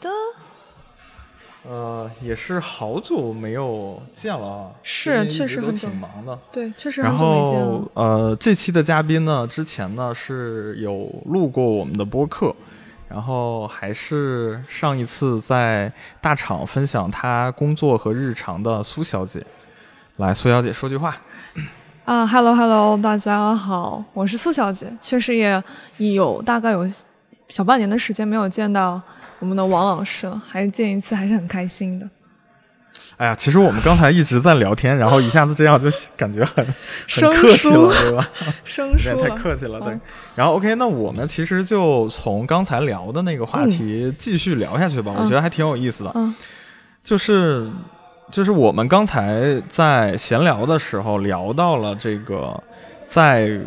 的。呃，也是好久没有见了啊，是确实很久，挺忙的。对，确实很久没见了。呃，这期的嘉宾呢，之前呢是有录过我们的播客，然后还是上一次在大厂分享他工作和日常的苏小姐。来，苏小姐说句话。啊，Hello Hello，大家好，我是苏小姐。确实也有大概有小半年的时间没有见到。我们的王老师了还是见一次还是很开心的。哎呀，其实我们刚才一直在聊天，然后一下子这样就感觉很 很客气了，对吧？生疏太客气了，对。然后 OK，那我们其实就从刚才聊的那个话题继续聊下去吧，我觉得还挺有意思的。嗯，就是就是我们刚才在闲聊的时候聊到了这个在。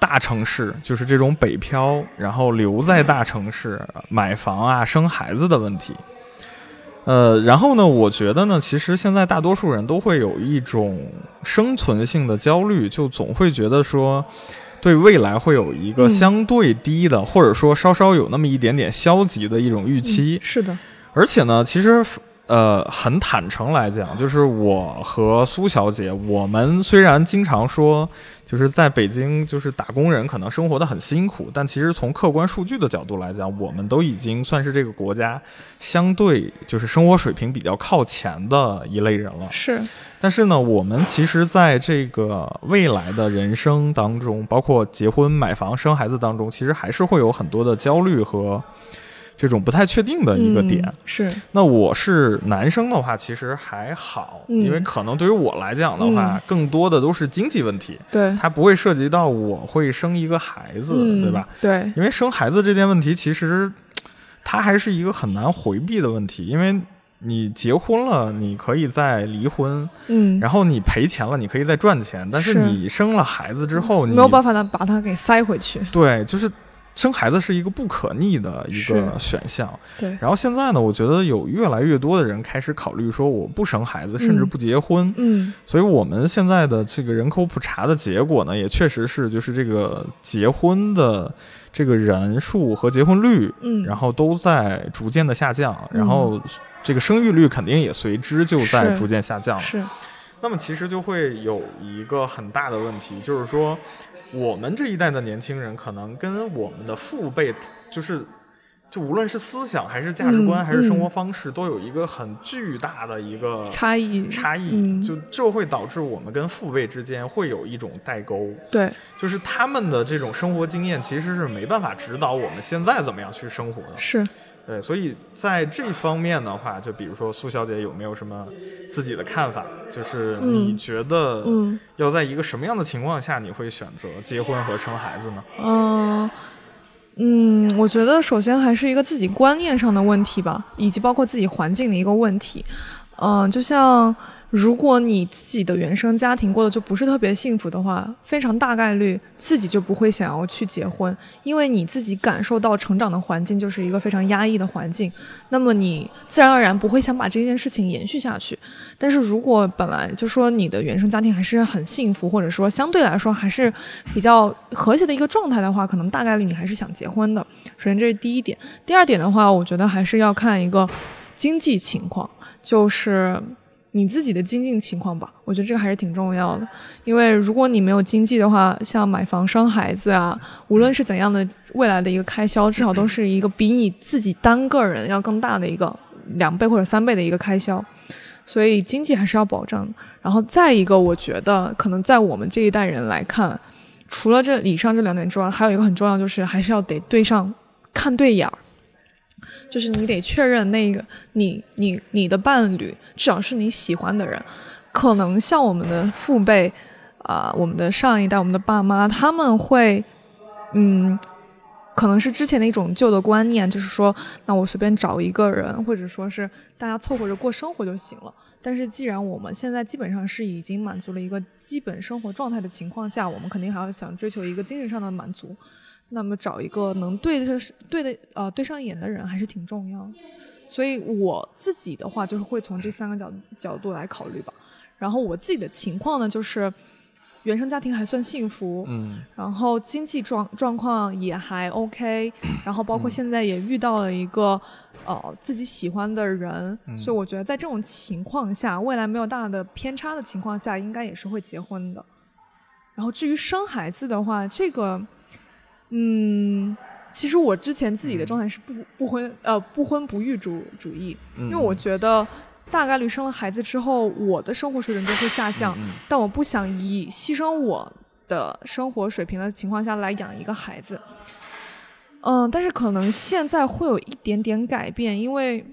大城市就是这种北漂，然后留在大城市买房啊、生孩子的问题。呃，然后呢，我觉得呢，其实现在大多数人都会有一种生存性的焦虑，就总会觉得说，对未来会有一个相对低的，或者说稍稍有那么一点点消极的一种预期。是的，而且呢，其实呃，很坦诚来讲，就是我和苏小姐，我们虽然经常说。就是在北京，就是打工人可能生活的很辛苦，但其实从客观数据的角度来讲，我们都已经算是这个国家相对就是生活水平比较靠前的一类人了。是，但是呢，我们其实在这个未来的人生当中，包括结婚、买房、生孩子当中，其实还是会有很多的焦虑和。这种不太确定的一个点。是，那我是男生的话，其实还好，因为可能对于我来讲的话，更多的都是经济问题，对，它不会涉及到我会生一个孩子，对吧？对，因为生孩子这件问题，其实它还是一个很难回避的问题，因为你结婚了，你可以再离婚，嗯，然后你赔钱了，你可以再赚钱，但是你生了孩子之后，你没有办法的把它给塞回去，对，就是。生孩子是一个不可逆的一个选项，对。然后现在呢，我觉得有越来越多的人开始考虑说，我不生孩子，甚至不结婚。嗯。所以我们现在的这个人口普查的结果呢，也确实是，就是这个结婚的这个人数和结婚率，嗯，然后都在逐渐的下降，然后这个生育率肯定也随之就在逐渐下降。是。那么其实就会有一个很大的问题，就是说。我们这一代的年轻人，可能跟我们的父辈，就是，就无论是思想还是价值观还是生活方式，都有一个很巨大的一个差异。差异，就这会导致我们跟父辈之间会有一种代沟。对，就是他们的这种生活经验，其实是没办法指导我们现在怎么样去生活的。是。对，所以在这方面的话，就比如说苏小姐有没有什么自己的看法？就是你觉得要在一个什么样的情况下你会选择结婚和生孩子呢？嗯嗯，我觉得首先还是一个自己观念上的问题吧，以及包括自己环境的一个问题。嗯，就像。如果你自己的原生家庭过得就不是特别幸福的话，非常大概率自己就不会想要去结婚，因为你自己感受到成长的环境就是一个非常压抑的环境，那么你自然而然不会想把这件事情延续下去。但是如果本来就说你的原生家庭还是很幸福，或者说相对来说还是比较和谐的一个状态的话，可能大概率你还是想结婚的。首先这是第一点，第二点的话，我觉得还是要看一个经济情况，就是。你自己的经济情况吧，我觉得这个还是挺重要的。因为如果你没有经济的话，像买房、生孩子啊，无论是怎样的未来的一个开销，至少都是一个比你自己单个人要更大的一个两倍或者三倍的一个开销。所以经济还是要保障。然后再一个，我觉得可能在我们这一代人来看，除了这以上这两点之外，还有一个很重要，就是还是要得对上看对眼儿。就是你得确认那个你你你的伴侣至少是你喜欢的人，可能像我们的父辈，啊，我们的上一代，我们的爸妈，他们会，嗯，可能是之前的一种旧的观念，就是说，那我随便找一个人，或者说是大家凑合着过生活就行了。但是既然我们现在基本上是已经满足了一个基本生活状态的情况下，我们肯定还要想追求一个精神上的满足。那么找一个能对的、对的呃对上眼的人还是挺重要，所以我自己的话就是会从这三个角角度来考虑吧。然后我自己的情况呢，就是原生家庭还算幸福，嗯，然后经济状状况也还 OK，然后包括现在也遇到了一个呃自己喜欢的人，嗯所以我觉得在这种情况下，未来没有大的偏差的情况下，应该也是会结婚的。然后至于生孩子的话，这个，嗯，其实我之前自己的状态是不不婚呃不婚不育主主义，嗯因为我觉得大概率生了孩子之后，我的生活水准就会下降，嗯。但我不想以牺牲我的生活水平的情况下来养一个孩子。嗯，但是可能现在会有一点点改变，因为，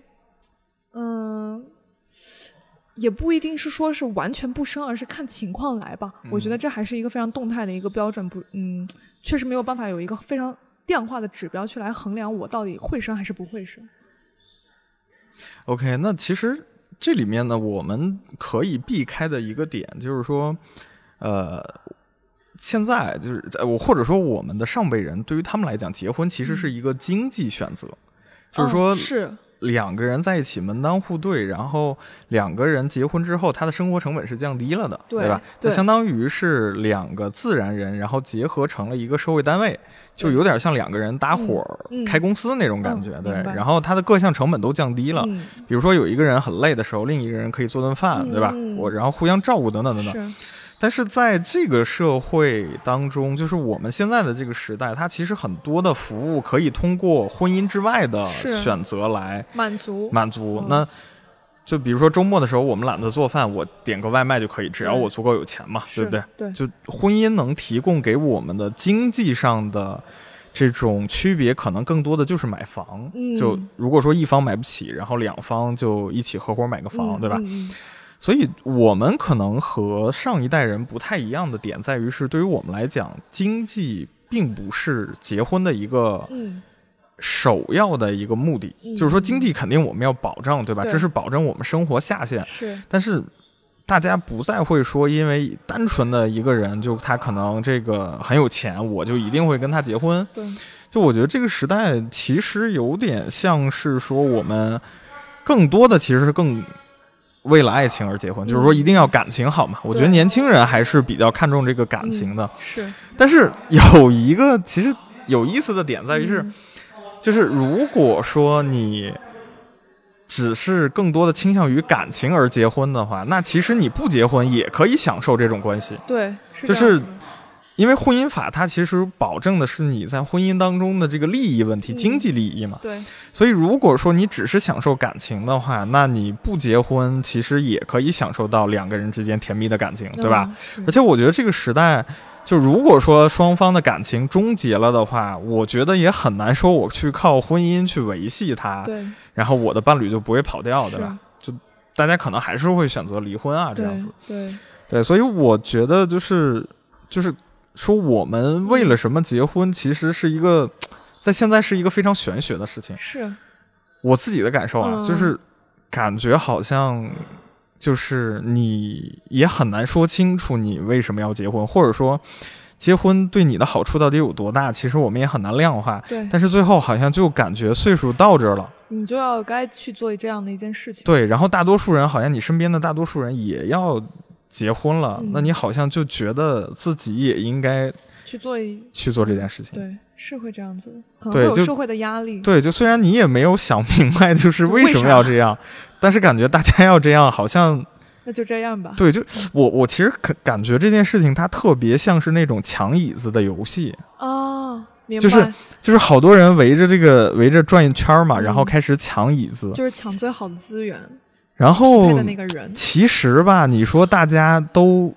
嗯，也不一定是说是完全不生，而是看情况来吧。我觉得这还是一个非常动态的一个标准，不，嗯，确实没有办法有一个非常量化的指标去来衡量我到底会生还是不会生。OK，那其实这里面呢，我们可以避开的一个点就是说，呃，现在就是呃我或者说我们的上辈人对于他们来讲，结婚其实是一个经济选择，就是说嗯、是两个人在一起门当户对，然后两个人结婚之后，他的生活成本是降低了的，对吧？就相当于是两个自然人，然后结合成了一个社会单位，就有点像两个人搭伙开公司那种感觉，对。然后他的各项成本都降低了，嗯。比如说有一个人很累的时候，另一个人可以做顿饭，嗯对吧？嗯。我然后互相照顾等等等等。是但是在这个社会当中，就是我们现在的这个时代，它其实很多的服务可以通过婚姻之外的选择来满足满足。嗯那就比如说周末的时候，我们懒得做饭，我点个外卖就可以，只要我足够有钱嘛，对是不对？对，就婚姻能提供给我们的经济上的这种区别，可能更多的就是买房。嗯就如果说一方买不起，然后两方就一起合伙买个房，嗯对吧？嗯嗯所以我们可能和上一代人不太一样的点在于是，对于我们来讲，经济并不是结婚的一个嗯首要的一个目的。嗯就是说，经济肯定我们要保障，对吧？对这是保证我们生活下限。是但是大家不再会说，因为单纯的一个人，就他可能这个很有钱，我就一定会跟他结婚。对就我觉得这个时代其实有点像是说，我们更多的其实是更为了爱情而结婚，就是说一定要感情好嘛。我觉得年轻人还是比较看重这个感情的。是但是有一个其实有意思的点在于是，嗯就是如果说你只是更多的倾向于感情而结婚的话，那其实你不结婚也可以享受这种关系。对是就是因为婚姻法它其实保证的是你在婚姻当中的这个利益问题、嗯经济利益嘛。对所以如果说你只是享受感情的话，那你不结婚其实也可以享受到两个人之间甜蜜的感情，对吧？？而且我觉得这个时代，就如果说双方的感情终结了的话，我觉得也很难说我去靠婚姻去维系它，对然后我的伴侣就不会跑掉，对吧？就？大家可能还是会选择离婚啊，这样对子。对对，所以我觉得就是就是说，我们为了什么结婚，其实是一个在现在是一个非常玄学的事情。是我自己的感受啊，嗯就是感觉好像就是你也很难说清楚你为什么要结婚，或者说结婚对你的好处到底有多大，其实我们也很难量化。对，但是最后好像就感觉岁数到这儿了，你就要该去做这样的一件事情。对，然后大多数人好像你身边的大多数人也要结婚了，嗯。那你好像就觉得自己也应该去做一去做这件事情。对，是会这样子的，可能会有社会的压力。对，就虽然你也没有想明白，就是为什么要这样，但是感觉大家要这样，好像那就这样吧。对，就我我其实感感觉这件事情它特别像是那种抢椅子的游戏，哦，明白，就是就是好多人围着这个围着转一圈儿嘛，然后嗯开始抢椅子，就是抢最好的资源，匹然后。其实吧，你说大家都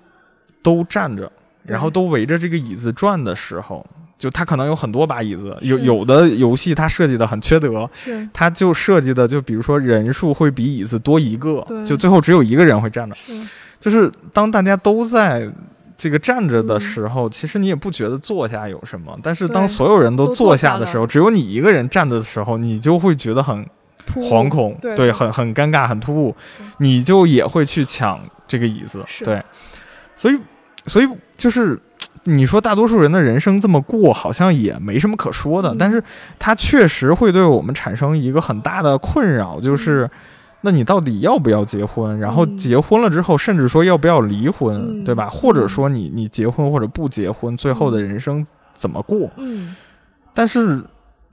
都站着，然后都围着这个椅子转的时候，就它可能有很多把椅子，有有的游戏它设计的很缺德，是。它就设计的就比如说人数会比椅子多一个，就最后只有一个人会站着。是，就是当大家都在这个站着的嗯时候，其实你也不觉得坐下有什么，但是当所有人都都坐坐下的时候，只有你一个人站着的时候，你就会觉得很惶恐，对对很很尴尬，很突兀，你就也会去抢这个椅子，对，所以所以就是。你说大多数人的人生这么过，好像也没什么可说的，嗯。但是它确实会对我们产生一个很大的困扰，就是，那你到底要不要结婚？然后嗯。结婚了之后，甚至说要不要离婚，嗯对吧？或者说你你结婚或者不结婚，最后的人生怎么过？嗯，但是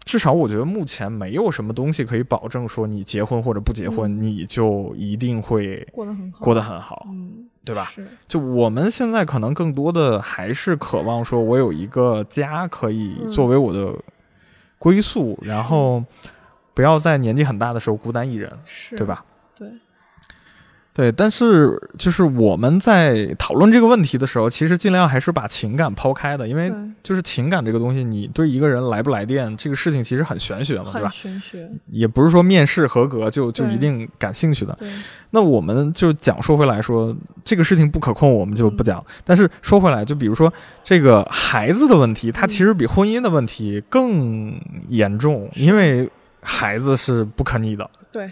至少我觉得目前没有什么东西可以保证说你结婚或者不结婚，嗯你就一定会过得很好，过得很好，嗯，对吧？是，就我们现在可能更多的还是渴望说，我有一个家可以嗯作为我的归宿，然后不要在年纪很大的时候孤单一人，是，对？吧？对，但是就是我们在讨论这个问题的时候，其实尽量还是把情感抛开的，因为，就是情感这个东西，你对一个人来不来电这个事情其实很玄学嘛，对吧？玄学，也不是说面试合格就就一定感兴趣的。那我们就讲说回来说，这个事情不可控，我们就嗯不讲。但是说回来，就比如说这个孩子的问题，它嗯其实比婚姻的问题更严重，因为孩子是不可逆的，对，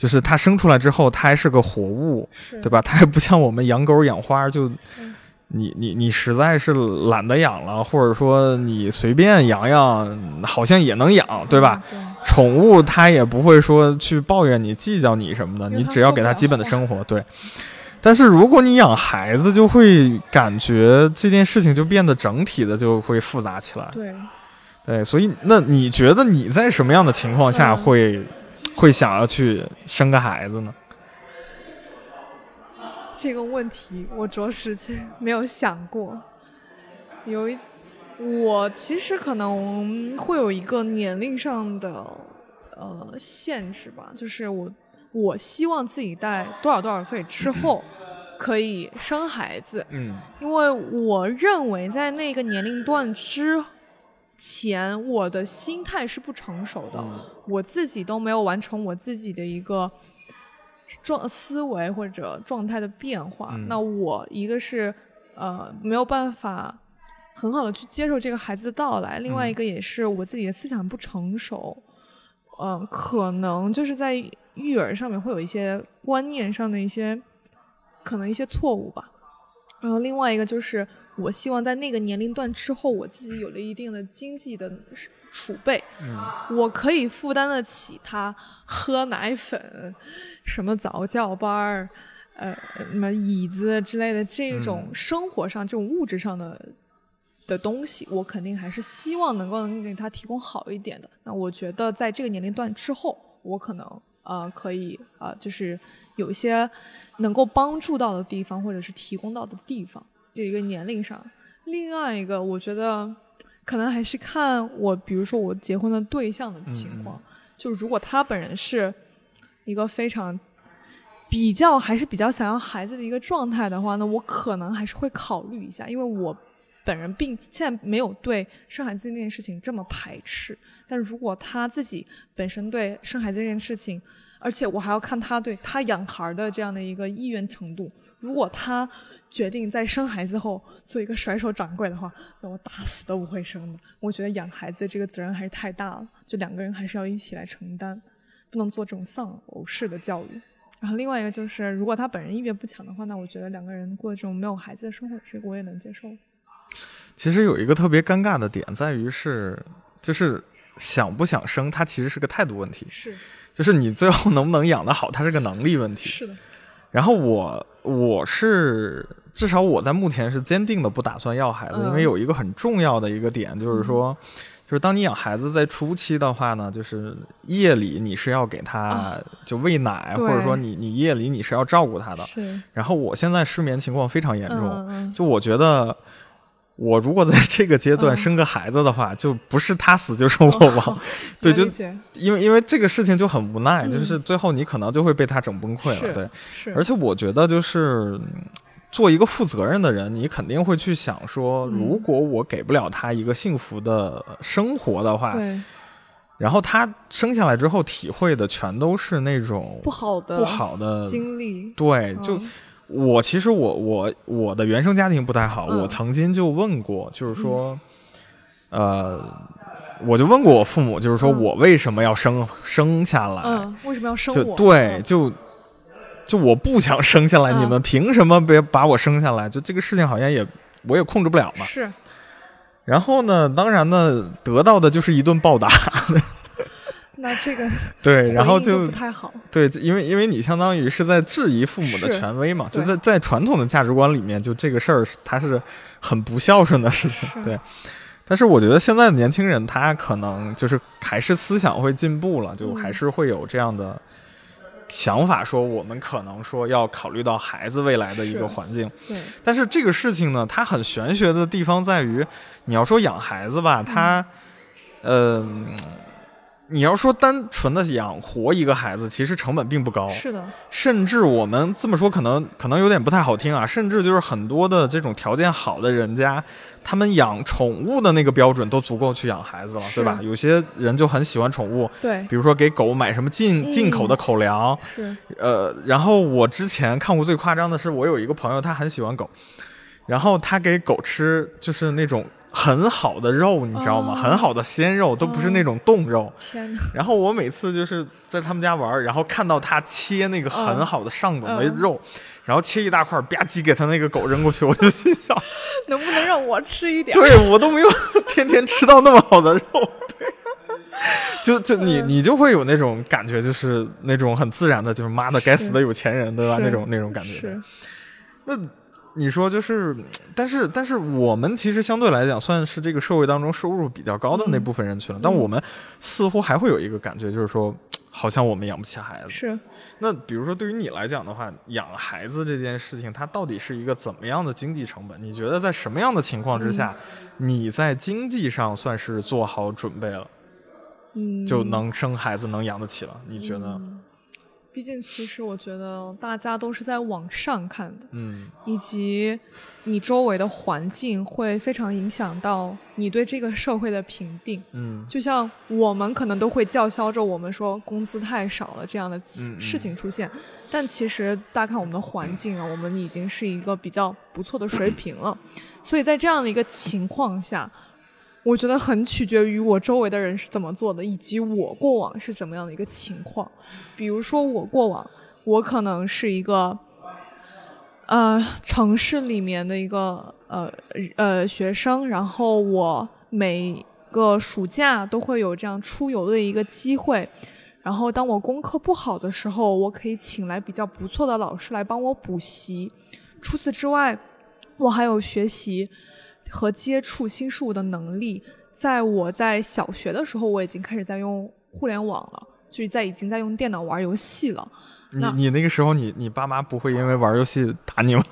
就是它生出来之后，它还是个活物，对？吧？它还不像我们养狗养花，就嗯你你你实在是懒得养了，或者说你随便养养，好像也能养，对吧？嗯？对，宠物它也不会说去抱怨你、计较你什么的，你只要给它基本的 生活，对。但是如果你养孩子，就会感觉这件事情就变得整体的就会复杂起来。对，对，所以那你觉得你在什么样的情况下嗯会、会想要去生个孩子呢？这个问题我着实没有想过。有一，我其实可能会有一个年龄上的呃限制吧，就是我我希望自己在多少多少岁之后可以生孩子，嗯因为我认为在那个年龄段之前，我的心态是不成熟的。嗯我自己都没有完成我自己的一个状思维或者状态的变化，嗯那我一个是呃没有办法很好的去接受这个孩子的到来，另外嗯一个也是我自己的思想不成熟，嗯、可能就是在育儿上面会有一些观念上的一些可能一些错误吧。然后另外一个就是，我希望在那个年龄段之后，我自己有了一定的经济的储备，嗯我可以负担得起他喝奶粉、什么早教班儿、呃什么椅子之类的这种嗯生活上、这种物质上的的东西，我肯定还是希望能够能给他提供好一点的。那我觉得在这个年龄段之后，我可能呃可以呃就是有一些能够帮助到的地方，或者是提供到的地方，这一个年龄上。另外一个，我觉得可能还是看我，比如说我结婚的对象的情况。就如果他本人是一个非常比较还是比较想要孩子的一个状态的话，那我可能还是会考虑一下，因为我本人并现在没有对生孩子这件事情这么排斥。但如果他自己本身对生孩子这件事情，而且我还要看他对他养孩的这样的一个意愿程度。如果他决定在生孩子后做一个甩手掌柜的话，那我打死都不会生的。我觉得养孩子这个责任还是太大了，就两个人还是要一起来承担，不能做这种丧偶式的教育。然后另外一个就是，如果他本人意愿不强的话，那我觉得两个人过这种没有孩子的生活，这个我也能接受。其实有一个特别尴尬的点在于是，就是想不想生，它其实是个态度问题，是就是你最后能不能养得好，它是个能力问题。是的，然后我我是至少我在目前是坚定的不打算要孩子，嗯因为有一个很重要的一个点就是说，就是当你养孩子在初期的话呢，就是夜里你是要给他啊就喂奶，对或者说你你夜里你是要照顾他的。是然后我现在失眠情况非常严重，就我觉得。我如果在这个阶段嗯生个孩子的话，就不是他死就是我亡，哦 对就因为因为这个事情就很无奈，嗯。就是最后你可能就会被他整崩溃了，对。是，而且我觉得就是嗯做一个负责任的人，你肯定会去想说，嗯。如果我给不了他一个幸福的生活的话，对。然后他生下来之后体会的全都是那种不好的不好的经历，对，就嗯我其实我我我的原生家庭不太好，嗯我曾经就问过，就是说，呃，我就问过我父母，就是说嗯我为什么要生生下来？嗯，为什么要生就我？对，嗯就就我不想生下来，嗯你们凭什么别把我生下来？就这个事情好像也我也控制不了嘛。是然后呢，当然呢，得到的就是一顿暴打，那这个 对，然后就就不太好，对，因为因为你相当于是在质疑父母的权威嘛，就对在在传统的价值观里面，就这个事儿是它是很不孝顺的事情，对。但是我觉得现在的年轻人他可能就是还是思想会进步了，就还是会有这样的想法，说我们可能说要考虑到孩子未来的一个环境。对，但是这个事情呢，它很玄学的地方在于，你要说养孩子吧，他，呃。你要说单纯的养活一个孩子，其实成本并不高。是的，甚至我们这么说，可能可能有点不太好听啊。甚至就是很多的这种条件好的人家，他们养宠物的那个标准都足够去养孩子了，对吧？有些人就很喜欢宠物，对，比如说给狗买什么进进口的口粮，是。呃，然后我之前看过最夸张的是，我有一个朋友，他很喜欢狗，然后他给狗吃就是那种。很好的肉，你知道吗？很好的鲜肉，都不是那种冻肉。天然后我每次就是在他们家玩，然后看到他切那个很好的上等的肉，然后切一大块，吧唧给他那个狗扔过去，我就心想，能不能让我吃一点？对我都没有天天吃到那么好的肉。对，就就你你就会有那种感觉，就是那种很自然的，就是妈的该死的有钱人，对吧？那种那种感觉。是。那。你说就是，但是但是我们其实相对来讲算是这个社会当中收入比较高的那部分人群了，但我们似乎还会有一个感觉，就是说好像我们养不起孩子。是。那比如说对于你来讲的话，养孩子这件事情，它到底是一个怎么样的经济成本？你觉得在什么样的情况之下，你在经济上算是做好准备了，嗯，就能生孩子能养得起了？你觉得？毕竟，其实我觉得大家都是在往上看的，嗯，以及你周围的环境会非常影响到你对这个社会的评定，嗯，就像我们可能都会叫嚣着我们说工资太少了这样的事情出现，但其实大家看我们的环境啊，我们已经是一个比较不错的水平了，所以在这样的一个情况下。我觉得很取决于我周围的人是怎么做的，以及我过往是怎么样的一个情况。比如说，我过往，我可能是一个，呃，城市里面的一个呃呃学生，然后我每个暑假都会有这样出游的一个机会。然后，当我功课不好的时候，我可以请来比较不错的老师来帮我补习。除此之外，我还有学习。和接触新事物的能力，在我在小学的时候，我已经开始在用互联网了，就是在已经在用电脑玩游戏了。你你那个时候，你你爸妈不会因为玩游戏打你吗？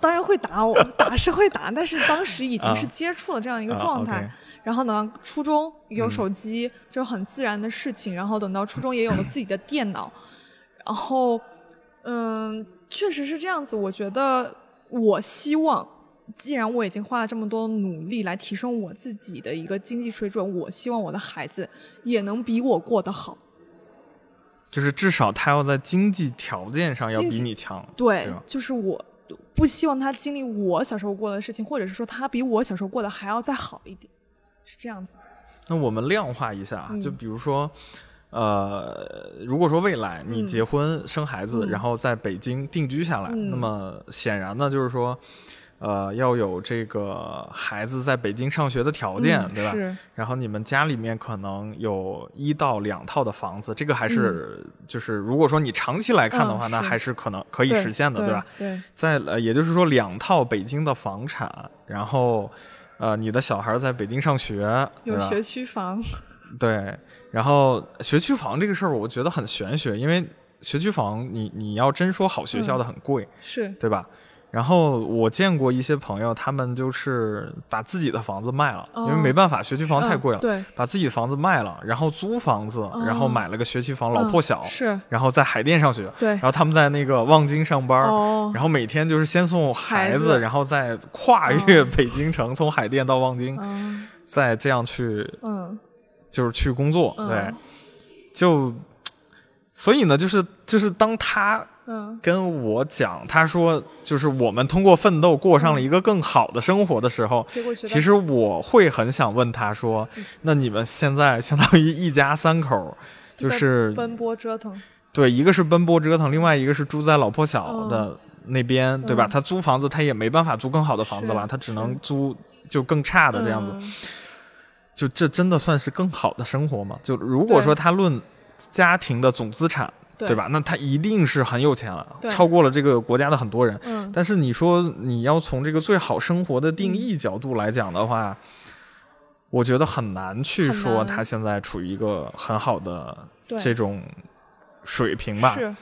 当然会打我，打是会打，但是当时已经是接触了这样一个状态。然后呢，初中有手机，就很自然的事情。然后等到初中也有了自己的电脑，然后嗯，确实是这样子。我觉得，我希望。既然我已经花了这么多努力来提升我自己的一个经济水准，我希望我的孩子也能比我过得好。就是至少他要在经济条件上要比你强。对，就是我不希望他经历我小时候过的事情，或者是说他比我小时候过得还要再好一点，是这样子的。那我们量化一下，就比如说，呃，如果说未来你结婚生孩子，然后在北京定居下来，那么显然呢，就是说。呃，要有这个孩子在北京上学的条件，对吧？是。然后你们家里面可能有一到两套的房子，这个还是就是如果说你长期来看的话，那还是可能可以实现的，对吧？对。在呃，也就是说两套北京的房产，然后呃，你的小孩在北京上学，有学区房。对。然后学区房这个事儿，我觉得很玄学，因为学区房你你要真说好学校的很贵，是对吧？然后我见过一些朋友，他们就是把自己的房子卖了，因为没办法，学区房太贵了。对，把自己房子卖了，然后租房子，然后买了个学区房，老破小。是。然后在海淀上学。对。然后他们在那个望京上班，然后每天就是先送孩子，然后再跨越北京城，从海淀到望京，再这样去，嗯，就是去工作。对。就，所以呢，就是就是当他。嗯，跟我讲，他说就是我们通过奋斗过上了一个更好的生活的时候，其实我会很想问他说，那你们现在相当于一家三口，就是奔波折腾，对，一个是奔波折腾，另外一个是住在老破小的那边，对吧？他租房子他也没办法租更好的房子了，他只能租就更差的这样子，就这真的算是更好的生活吗？就如果说他论家庭的总资产。对吧？那他一定是很有钱了，超过了这个国家的很多人。嗯。但是你说你要从这个最好生活的定义角度来讲的话，我觉得很难去说难他现在处于一个很好的，这种水平吧。是，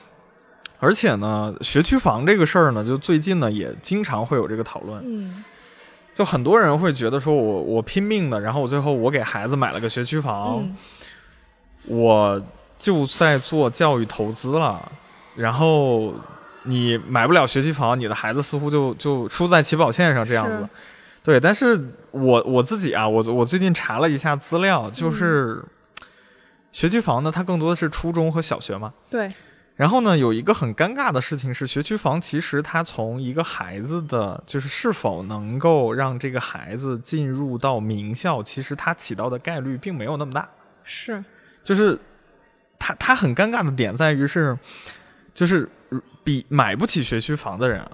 而且呢，学区房这个事儿呢，就最近呢也经常会有这个讨论。嗯就很多人会觉得说我我拼命的，然后我最后我给孩子买了个学区房，嗯我就在做教育投资了。然后你买不了学区房，你的孩子似乎就就输在起跑线上这样子。对，但是我我自己啊，我我最近查了一下资料，就是学区房呢，它更多的是初中和小学嘛。对，然后呢，有一个很尴尬的事情是，学区房其实它从一个孩子的就是是否能够让这个孩子进入到名校，其实它起到的概率并没有那么大。是，就是它它很尴尬的点在于是，就是比买不起学区房的人啊，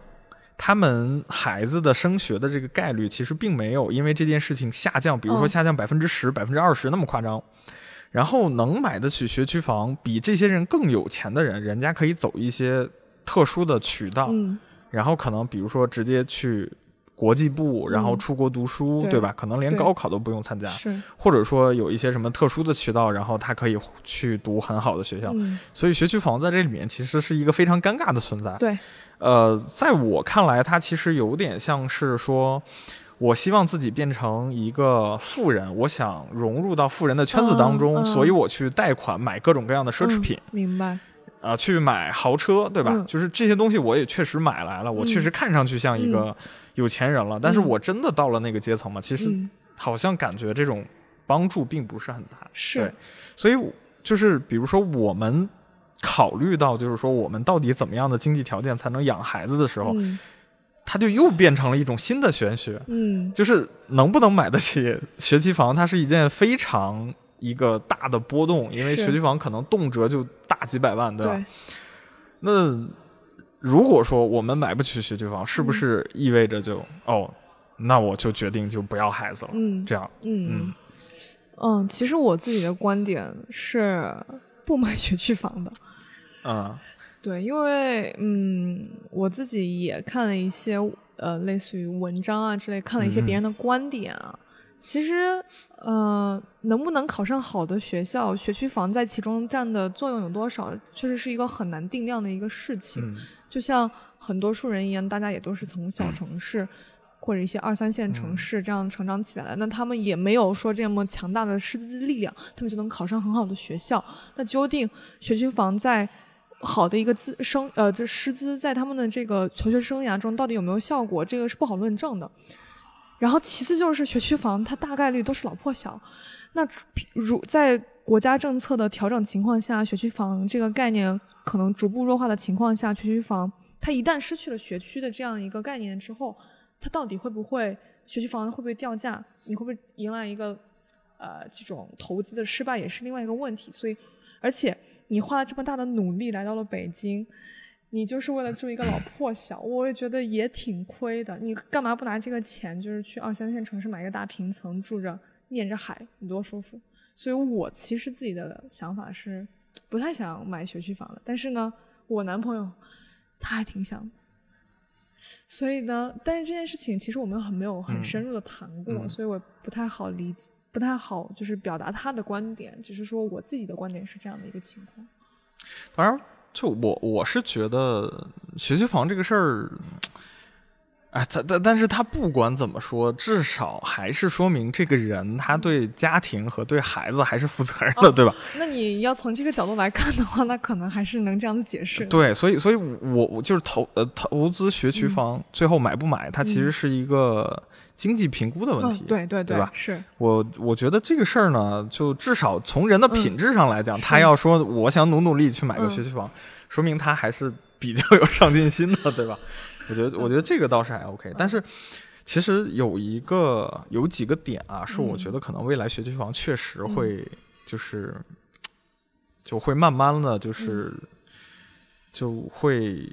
他们孩子的升学的这个概率其实并没有因为这件事情下降，比如说哦下降百分之十、百分之二十那么夸张。然后能买得起学区房，比这些人更有钱的人，人家可以走一些特殊的渠道，嗯然后可能比如说直接去国际部，然后嗯。出国读书，对对吧？可能连高考都不用参加，或者说有一些什么特殊的渠道，然后他可以去读很好的学校。嗯。所以学区房在这里面其实是一个非常尴尬的存在。对，呃，在我看来，它其实有点像是说，我希望自己变成一个富人，我想融入到富人的圈子当中，所以我去贷款买各种各样的奢侈品，嗯明白，啊、去买豪车，对吧？嗯。就是这些东西我也确实买来了，我确实看上去像一个有钱人了，但是我真的到了那个阶层嘛，其实嗯，好像感觉这种帮助并不是很大。是。对，所以就是比如说我们考虑到，就是说我们到底怎么样的经济条件才能养孩子的时候，嗯。它就又变成了一种新的玄学，嗯，就是能不能买得起学区房，它是一件非常一个大的波动，因为学区房可能动辄就大几百万，对吧？对，那如果说我们买不起学区房，是不是意味着就、哦，那我就决定就不要孩子了？嗯这样，嗯嗯嗯，其实我自己的观点是不买学区房的。嗯对，因为嗯，我自己也看了一些呃，类似于文章啊之类，看了一些别人的观点啊。其实呃，能不能考上好的学校，学区房在其中占的作用有多少，确实是一个很难定量的一个事情。嗯就像很多数人一样，大家也都是从小城市。或者一些二三线嗯城市这样成长起来的，那他们也没有说这么强大的师资力量，他们就能考上很好的学校。那究竟学区房在好的一个资生呃，这师资在他们的这个求学生涯中到底有没有效果，这个是不好论证的。然后其次就是学区房，它大概率都是老破小。那如在国家政策的调整情况下，学区房这个概念可能逐步弱化的情况下，学区房它一旦失去了学区的这样一个概念之后，它到底会不会学区房会不会掉价？你会不会迎来一个呃这种投资的失败，也是另外一个问题。所以，而且你花了这么大的努力来到了北京，你就是为了住一个老破小，我也觉得也挺亏的。你干嘛不拿这个钱，就是去二三线城市买一个大平层住着，面着海，你多舒服？所以我其实自己的想法是不太想买学区房的，但是呢，我男朋友他还挺想的。所以呢，但是这件事情其实我们很没有很嗯深入的谈过，嗯所以我不太好理解，不太好就是表达他的观点，只是说我自己的观点是这样的一个情况。当然，就我我是觉得学区房这个事儿，哎，他但但是他不管怎么说，至少还是说明这个人他对家庭和对孩子还是负责任的，哦对吧？那你要从这个角度来看的话，那可能还是能这样子解释。，对，所以所以我我就是投呃投资学区房，最后买不买，它其实是一个经济评估的问嗯题。，对对对吧是，我我觉得这个事儿呢，就至少从人的品质上来讲，是他要说我想努努力去买个嗯学区房，说明他还是比较有上进心的，对吧？我觉得我觉得这个倒是还 OK，但是。其实有一个有几个点啊，是我嗯觉得可能未来学区房确实会就是、就会慢慢的就是、嗯就会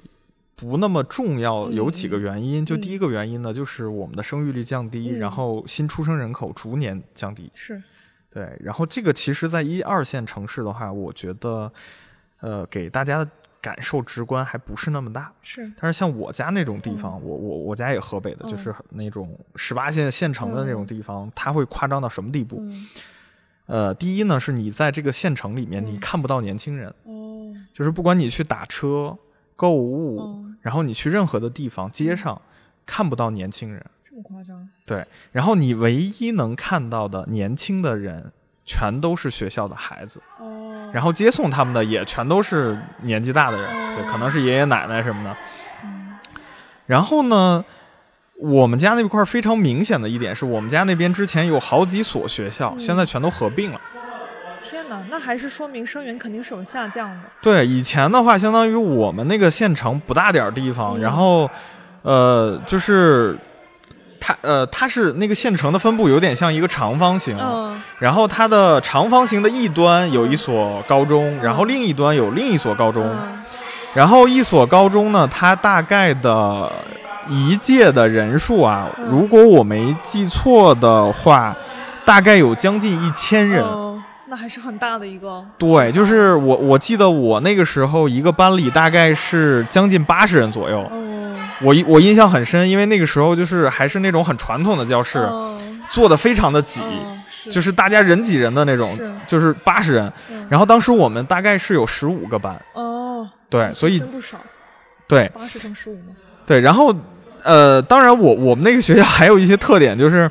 不那么重要。嗯有几个原因，就嗯第一个原因呢，就是我们的生育率降低，嗯然后新出生人口逐年降低。是，对，然后这个其实，在一二线城市的话，我觉得，呃，给大家的感受直观还不是那么大。是，但是像我家那种地方，我我我家也河北的，就是那种十八线县城的那种地方，它会夸张到什么地步？呃，第一呢，是你在这个县城里面，你看不到年轻人，哦，就是不管你去打车、购物，然后你去任何的地方，街上看不到年轻人，这么夸张？对，然后你唯一能看到的年轻的人，全都是学校的孩子，哦，然后接送他们的也全都是年纪大的人，对，可能是爷爷奶奶什么的，嗯，然后呢？我们家那块非常明显的一点是我们家那边之前有好几所学校，现在全都合并了。天哪，那还是说明生源肯定是有下降的。对，以前的话，相当于我们那个县城不大点儿地方，然后，呃，就是它呃它是那个县城的分布有点像一个长方形，然后它的长方形的一端有一所高中，然后另一端有另一所高中，然后一所高中呢，它大概的。一届的人数啊，如果我没记错的话，大概有将近一千人。那还是很大的一个。对，就是我我记得我那个时候一个班里大概是将近八十人左右。嗯我我印象很深，因为那个时候就是还是那种很传统的教室，坐的非常的挤，就是大家人挤人的那种，就是八十人。然后当时我们大概是有十五个班。哦。对，所以真不少。对。八十乘十五吗？对，然后。呃，当然，我我们那个学校还有一些特点，就是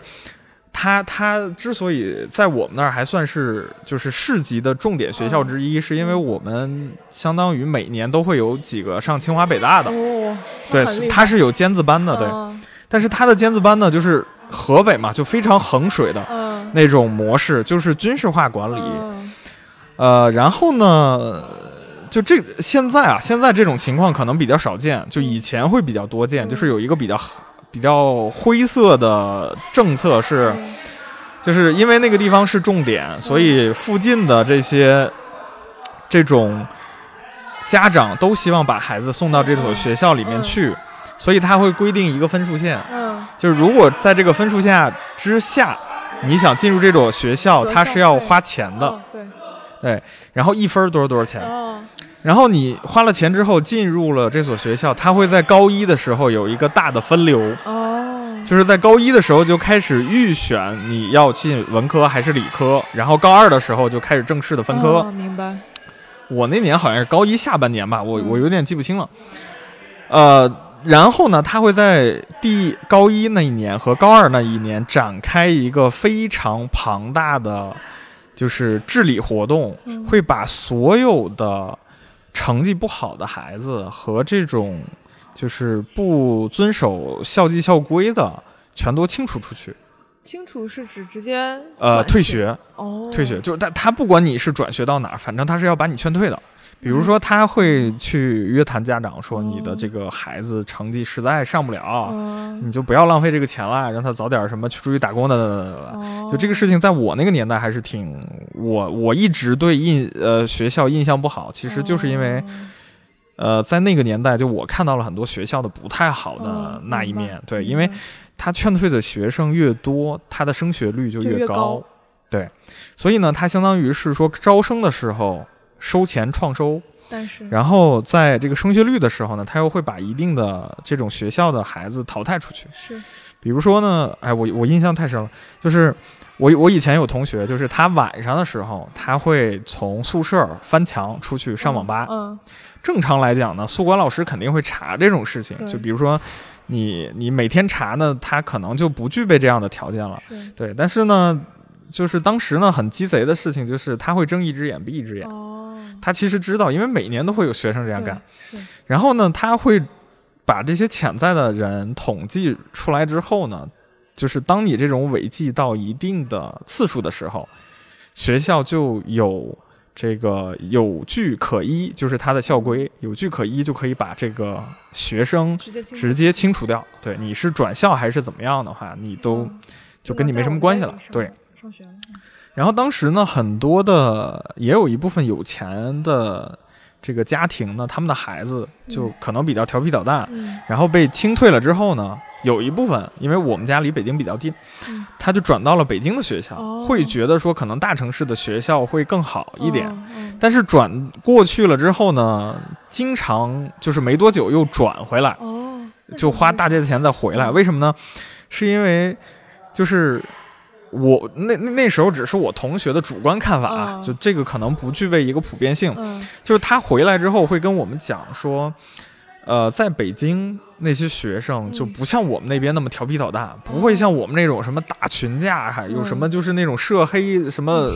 它它之所以在我们那儿还算是就是市级的重点学校之一，是因为我们相当于每年都会有几个上清华北大的，对，它是有尖子班的，对，但是它的尖子班呢，就是河北嘛，就非常衡水的那种模式，就是军事化管理，呃，然后呢。就这现在啊，现在这种情况可能比较少见，就以前会比较多见。就是有一个比较比较灰色的政策是，就是因为那个地方是重点，所以附近的这些这种家长都希望把孩子送到这所学校里面去，所以他会规定一个分数线。嗯，就是如果在这个分数线之下，你想进入这所学校，它是要花钱的。对，对，然后一分多少多少钱？然后你花了钱之后进入了这所学校，他会在高一的时候有一个大的分流哦，就是在高一的时候就开始预选你要进文科还是理科，然后高二的时候就开始正式的分科。明白。我那年好像是高一下半年吧，我我有点记不清了。呃，然后呢，他会在第高一那一年和高二那一年展开一个非常庞大的就是治理活动，会把所有的。成绩不好的孩子和这种就是不遵守校纪校规的，全都清除出去。清除是指直接呃退学哦，退学就是他他不管你是转学到哪儿，反正他是要把你劝退的。比如说，他会去约谈家长，说你的这个孩子成绩实在上不了，你就不要浪费这个钱了，让他早点什么去出去打工的。就这个事情，在我那个年代还是挺我我一直对印呃学校印象不好，其实就是因为呃在那个年代，就我看到了很多学校的不太好的那一面。对，因为他劝退的学生越多，他的升学率就越高。对，所以呢，他相当于是说招生的时候。收钱创收，但是，然后在这个升学率的时候呢，他又会把一定的这种学校的孩子淘汰出去。是，比如说呢，哎，我我印象太深了，就是我我以前有同学，就是他晚上的时候，他会从宿舍翻墙出去上网吧。嗯，正常来讲呢，宿管老师肯定会查这种事情。就比如说，你你每天查呢，他可能就不具备这样的条件了。对，但是呢，就是当时呢，很鸡贼的事情就是他会睁一只眼闭一只眼。哦。他其实知道，因为每年都会有学生这样干。是。然后呢，他会把这些潜在的人统计出来之后呢，就是当你这种违纪到一定的次数的时候，学校就有这个有据可依，就是他的校规有据可依，就可以把这个学生直接清除掉。对，你是转校还是怎么样的话，你都就跟你没什么关系了。对。上学了。然后当时呢，很多的也有一部分有钱的这个家庭呢，他们的孩子就可能比较调皮捣蛋，嗯然后被清退了之后呢，有一部分因为我们家离北京比较近，嗯他就转到了北京的学校，哦会觉得说可能大城市的学校会更好一点。但是转过去了之后呢，经常就是没多久又转回来，哦，就花大价钱再回来。嗯为什么呢？是因为就是我那那那时候只是我同学的主观看法啊，嗯。就这个可能不具备一个普遍性。嗯。就是他回来之后会跟我们讲说，呃，在北京那些学生就嗯。不像我们那边那么调皮捣蛋，不会像我们那种什么打群架，还有什么就是那种涉黑什么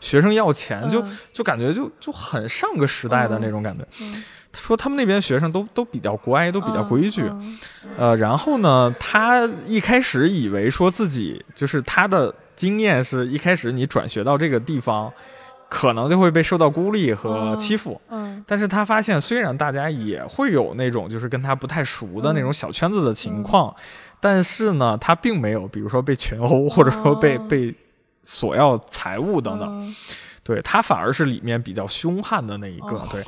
学生要钱，就嗯。就感觉就就很上个时代的那种感觉。说他们那边学生都都比较乖，都比较嗯规矩。嗯呃，然后呢，他一开始以为说自己就是他的经验是一开始你转学到这个地方，可能就会被受到孤立和嗯欺负。嗯但是他发现，虽然大家也会有那种就是跟他不太熟的那种小圈子的情况，但是呢，他并没有比如说被群殴，或者说被、哦被索要财物等等。嗯对他反而是里面比较凶悍的那一个，哦对。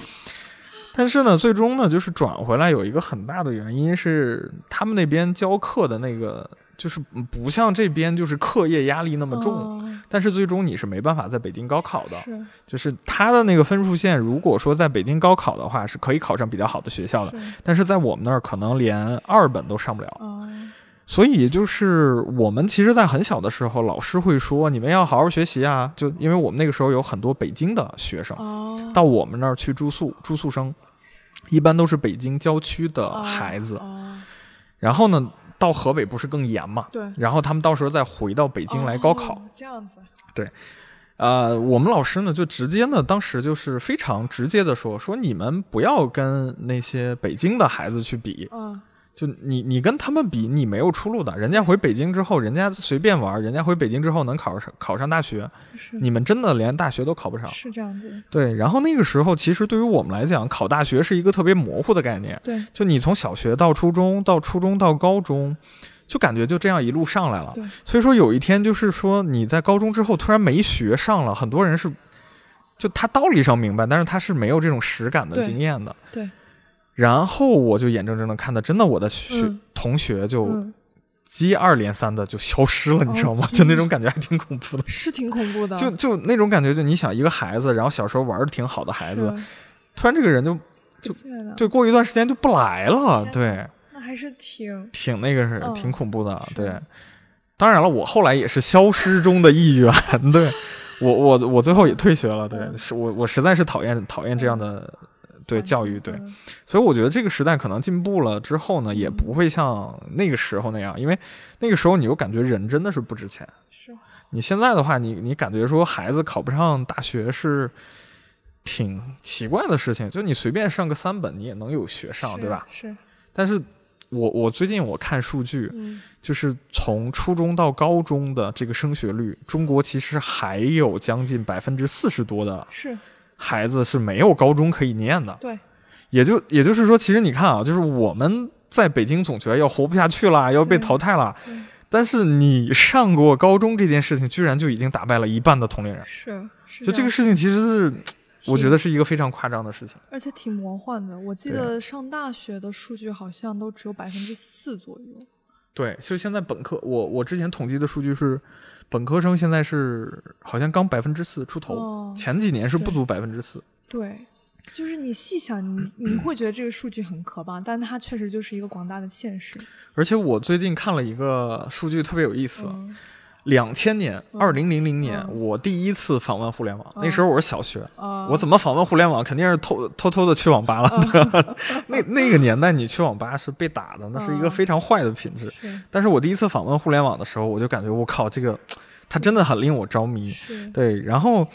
但是呢，最终呢，就是转回来有一个很大的原因是，他们那边教课的那个，就是不像这边就是课业压力那么重。哦但是最终你是没办法在北京高考的，是就是他的那个分数线，如果说在北京高考的话，是可以考上比较好的学校的，是但是在我们那儿可能连二本都上不了。哦所以就是我们其实，在很小的时候，老师会说你们要好好学习啊，就因为我们那个时候有很多北京的学生哦到我们那儿去住宿，住宿生一般都是北京郊区的孩子，哦。然后呢，到河北不是更严嘛，对。然后他们到时候再回到北京来高考。哦这样子。对。呃，我们老师呢就直接呢，当时就是非常直接的说，说你们不要跟那些北京的孩子去比，嗯就你你跟他们比，你没有出路的。人家回北京之后，人家随便玩，人家回北京之后能考上考上大学，你们真的连大学都考不上。是这样子对，然后那个时候，其实对于我们来讲，考大学是一个特别模糊的概念。对就你从小学到初中，到初中到高中，就感觉就这样一路上来了。对所以说有一天就是说你在高中之后突然没学上了，很多人是就他道理上明白，但是他是没有这种实感的经验的。对然后我就眼睁睁的看到，真的我的学、嗯。同学就嗯。接二连三的就消失了，你知道吗？哦 就那种感觉还挺恐怖的。是挺恐怖的，就就那种感觉，就你想一个孩子，然后小时候玩的挺好的孩子，突然这个人就就不见了。对过一段时间就不来了，对，那还是挺挺那个是嗯。挺恐怖的，对。当然了，我后来也是消失中的一员，对。我我我最后也退学了，对，嗯。是我我实在是讨厌讨厌这样的对教育，对，嗯。所以我觉得这个时代可能进步了之后呢，也嗯不会像那个时候那样，因为那个时候你又感觉人真的是不值钱。是。你现在的话，你你感觉说孩子考不上大学是挺奇怪的事情，就你随便上个三本，你也能有学上，对吧？是。但是我我最近我看数据，嗯。就是从初中到高中的这个升学率，中国其实还有将近百分之四十多的是孩子是没有高中可以念的。对也就也就是说，其实你看啊，就是我们在北京总觉得要活不下去了，要被淘汰了，对但是你上过高中这件事情，居然就已经打败了一半的同龄人。是是就这个事情，其实是我觉得是一个非常夸张的事情。而且挺魔幻的。我记得上大学的数据好像都只有百分之四左右。对，就现在本科，我我之前统计的数据是，本科生现在是好像刚百分之四出头，哦前几年是不足百分之四。对，就是你细想，你你会觉得这个数据很可怕，但它确实就是一个广大的现实。而且我最近看了一个数据，特别有意思。嗯两千年，嗯二零零零年，嗯我第一次访问互联网，嗯那时候我是小学。啊，我怎么访问互联网？肯定是偷偷偷的去网吧了。那那个年代，你去网吧是被打的，那是一个嗯非常坏的品质。是但是我第一次访问互联网的时候，我就感觉我靠，这个它真的很令我着迷。对，然后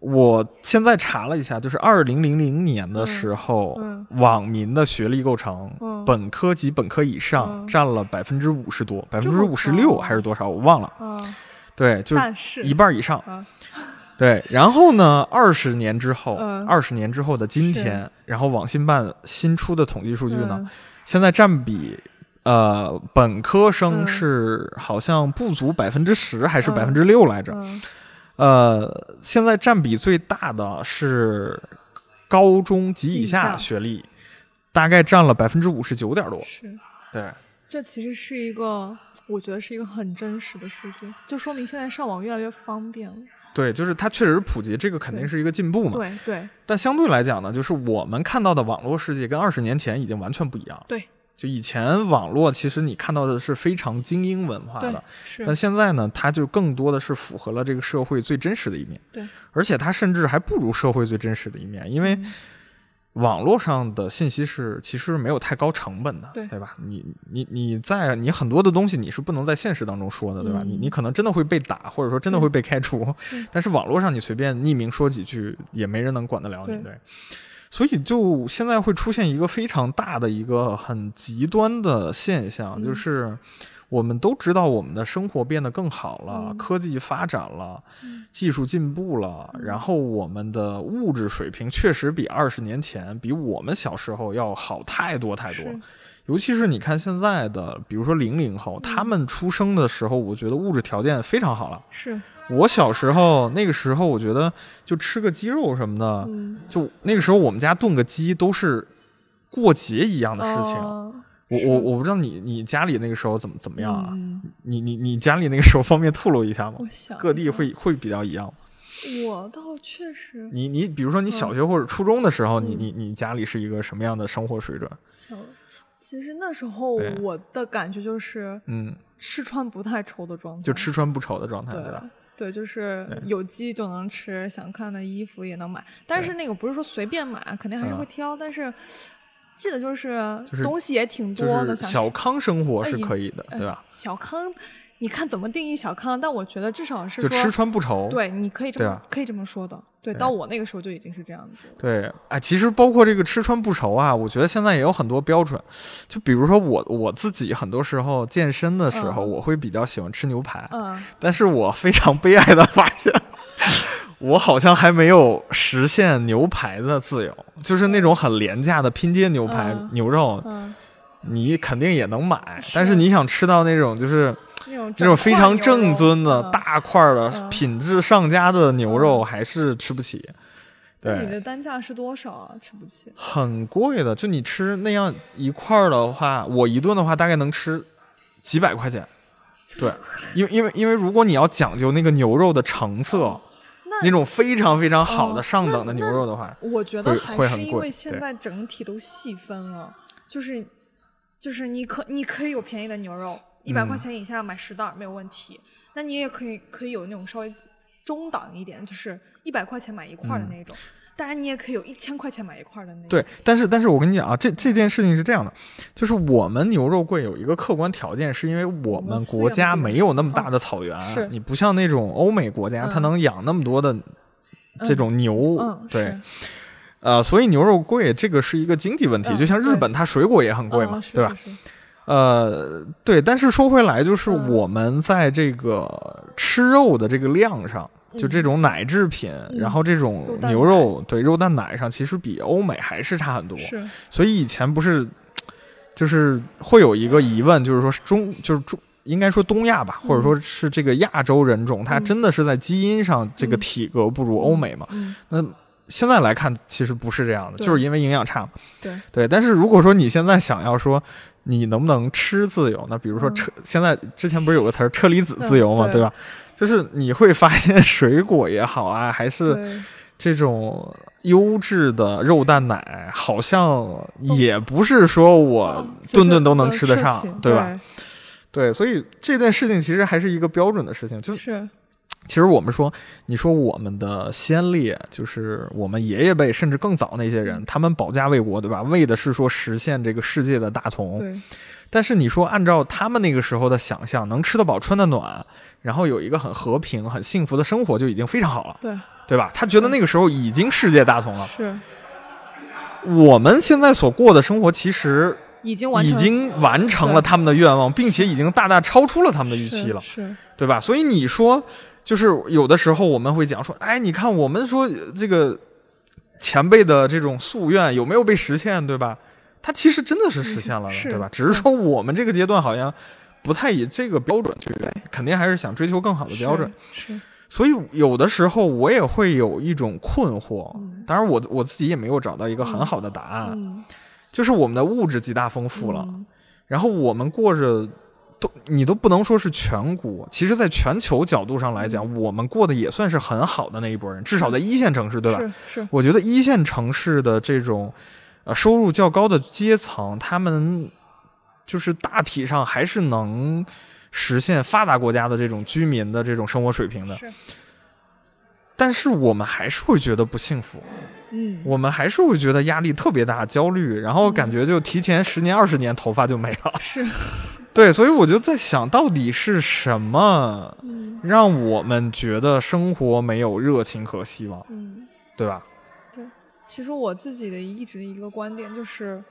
我现在查了一下，就是二零零零年的时候，嗯。网民的学历构成，嗯。本科及本科以上嗯。占了百分之五十多，百分之五十六还是多少，我忘了。啊，对，就是。一半以上。啊，对，然后呢，二十年之后，嗯。二十、年之后的今天，然后网信办新出的统计数据呢，嗯。现在占比。呃，本科生嗯。是好像不足百分之十，还是嗯。百分之六来着？嗯呃，现在占比最大的是高中及以以下学历，大概占了百分之五十九点多。是。对，这其实是一个，我觉得是一个很真实的数据，就说明现在上网越来越方便了。对，就是它确实是普及，这个肯定是一个进步嘛。对对但相对来讲呢，就是我们看到的网络世界跟二十年前已经完全不一样了。对就以前网络其实你看到的是非常精英文化的，，是但现在呢，它就更多的是符合了这个社会最真实的一面。对，而且它甚至还不如社会最真实的一面，因为嗯网络上的信息是其实没有太高成本的，对吧？你你你在你很多的东西你是不能在现实当中说的，对吧？你嗯你可能真的会被打，或者说真的会被开除，是但是网络上你随便匿名说几句，也没人能管得了你，对对。所以就现在会出现一个非常大的一个很极端的现象，嗯就是我们都知道我们的生活变得更好了，嗯科技发展了，嗯技术进步了，嗯然后我们的物质水平确实比二十年前，比我们小时候要好太多太多。是尤其是你看现在的，比如说零零后，嗯他们出生的时候，我觉得物质条件非常好了。是，我小时候那个时候，我觉得就吃个鸡肉什么的，嗯，就那个时候我们家炖个鸡都是过节一样的事情。我我我不知道你你家里那个时候怎么怎么样啊？嗯你你你家里那个时候方便透露一下吗？各地会会比较一样吗。我倒确实你你比如说你嗯小学或者初中的时候，你嗯你你家里是一个什么样的生活水准？小，其实那时候我的感觉就是嗯，吃穿不太愁的状态，就吃穿不愁的状态，对对吧？对，就是有鸡就能吃，想看的衣服也能买，但是那个不是说随便买，肯定还是嗯。会挑，但是记得就是就是东西也挺多的，是小康生活是可以的，哎对吧？小康，你看怎么定义小康？但我觉得至少是就吃，穿不愁。对，你可以这么可以这么说的。对，对到我那个时候就已经是这样子了。对，哎，其实包括这个吃穿不愁啊，我觉得现在也有很多标准。就比如说我我自己很多时候健身的时候，嗯我会比较喜欢吃牛排，嗯，但是我非常悲哀的发现，我好像还没有实现牛排的自由，就是那种很廉价的拼接牛排、嗯牛肉，嗯，你肯定也能买，是但是你想吃到那种就是那种那种非常正宗的、嗯大块的、嗯品质上佳的牛肉，嗯还是吃不起。对，你的单价是多少啊？吃不起。很贵的，就你吃那样一块的话，我一顿的话大概能吃几百块钱。对，因为因为因为如果你要讲究那个牛肉的成色，那那种非常非常好的哦上等的牛肉的话，我觉得会还是因为现在整体都细分了，就是就是你可你可以有便宜的牛肉，一百嗯。块钱以下买十袋儿没有问题，那你也可以可以有那种稍微中档一点，就是一百块钱买一块儿的嗯。那种，当然你也可以有一千块钱买一块儿的那种。对，但是但是我跟你讲啊，这这件事情是这样的，就是我们牛肉贵有一个客观条件，是因为我们国家没有那么大嗯的草原，是你不像那种欧美国家，它嗯。能养那么多的这种牛，嗯，对，呃，所以牛肉贵这个是一个经济问题，嗯就像日本它水果也很贵嘛，嗯对吧？是是呃，对，但是说回来，就是嗯我们在这个吃肉的这个量上，就这种奶制品，然后这种牛肉，对肉蛋奶上，其实比欧美还是差很多。是，所以以前不是，就是会有一个疑问，就是说中，就是中。应该说东亚吧，或者说是这个亚洲人种，它嗯真的是在基因上这个嗯体格不如欧美嘛？嗯，那现在来看，其实不是这样的，就是因为营养差嘛。对对，但是如果说你现在想要说你能不能吃自由，那比如说嗯车，现在之前不是有个词儿车厘子自由嘛，嗯对对吧？就是你会发现水果也好啊，还是，这种优质的肉蛋奶，好像也不是说我顿顿都能能吃得上，起对吧？？对，所以这件事情其实还是一个标准的事情，就是，其实我们说，你说我们的先烈，就是我们爷爷辈甚至更早那些嗯人，他们保家卫国，对吧？为的是说实现这个世界的大同。对，但是你说按照他们那个时候的想象，能吃得饱、穿得暖，然后有一个很和平、很幸福的生活，就已经非常好了，对，对吧？他觉得那个时候已经世界大同了。是，我们现在所过的生活，其实已已经完成经完成了他们的愿望，并且已经大大超出了他们的预期了。对吧？所以你说，就是有的时候我们会讲说，哎，你看我们说呃这个前辈的这种夙愿有没有被实现，对吧？他其实真的是实现了对吧？只是说我们这个阶段好像不太以这个标准去，肯定还是想追求更好的标准。是，是所以有的时候我也会有一种困惑，嗯当然我我自己也没有找到一个很好的答案，嗯，就是我们的物质极大丰富了，嗯然后我们过着都你都不能说是全国，其实在全球角度上来讲，我们过得也算是很好的那一波人，至少在一线城市，对吧？是是，我觉得一线城市的这种呃收入较高的阶层，他们就是大体上还是能实现发达国家的这种居民的这种生活水平的，是，但是我们还是会觉得不幸福，嗯，我们还是会觉得压力特别大、焦虑，然后感觉就提前十年、二十年头发就没了。是，对，所以我就在想到底是什么嗯让我们觉得生活没有热情和希望，嗯。对吧？对其实我自己的一直的一个观点就是，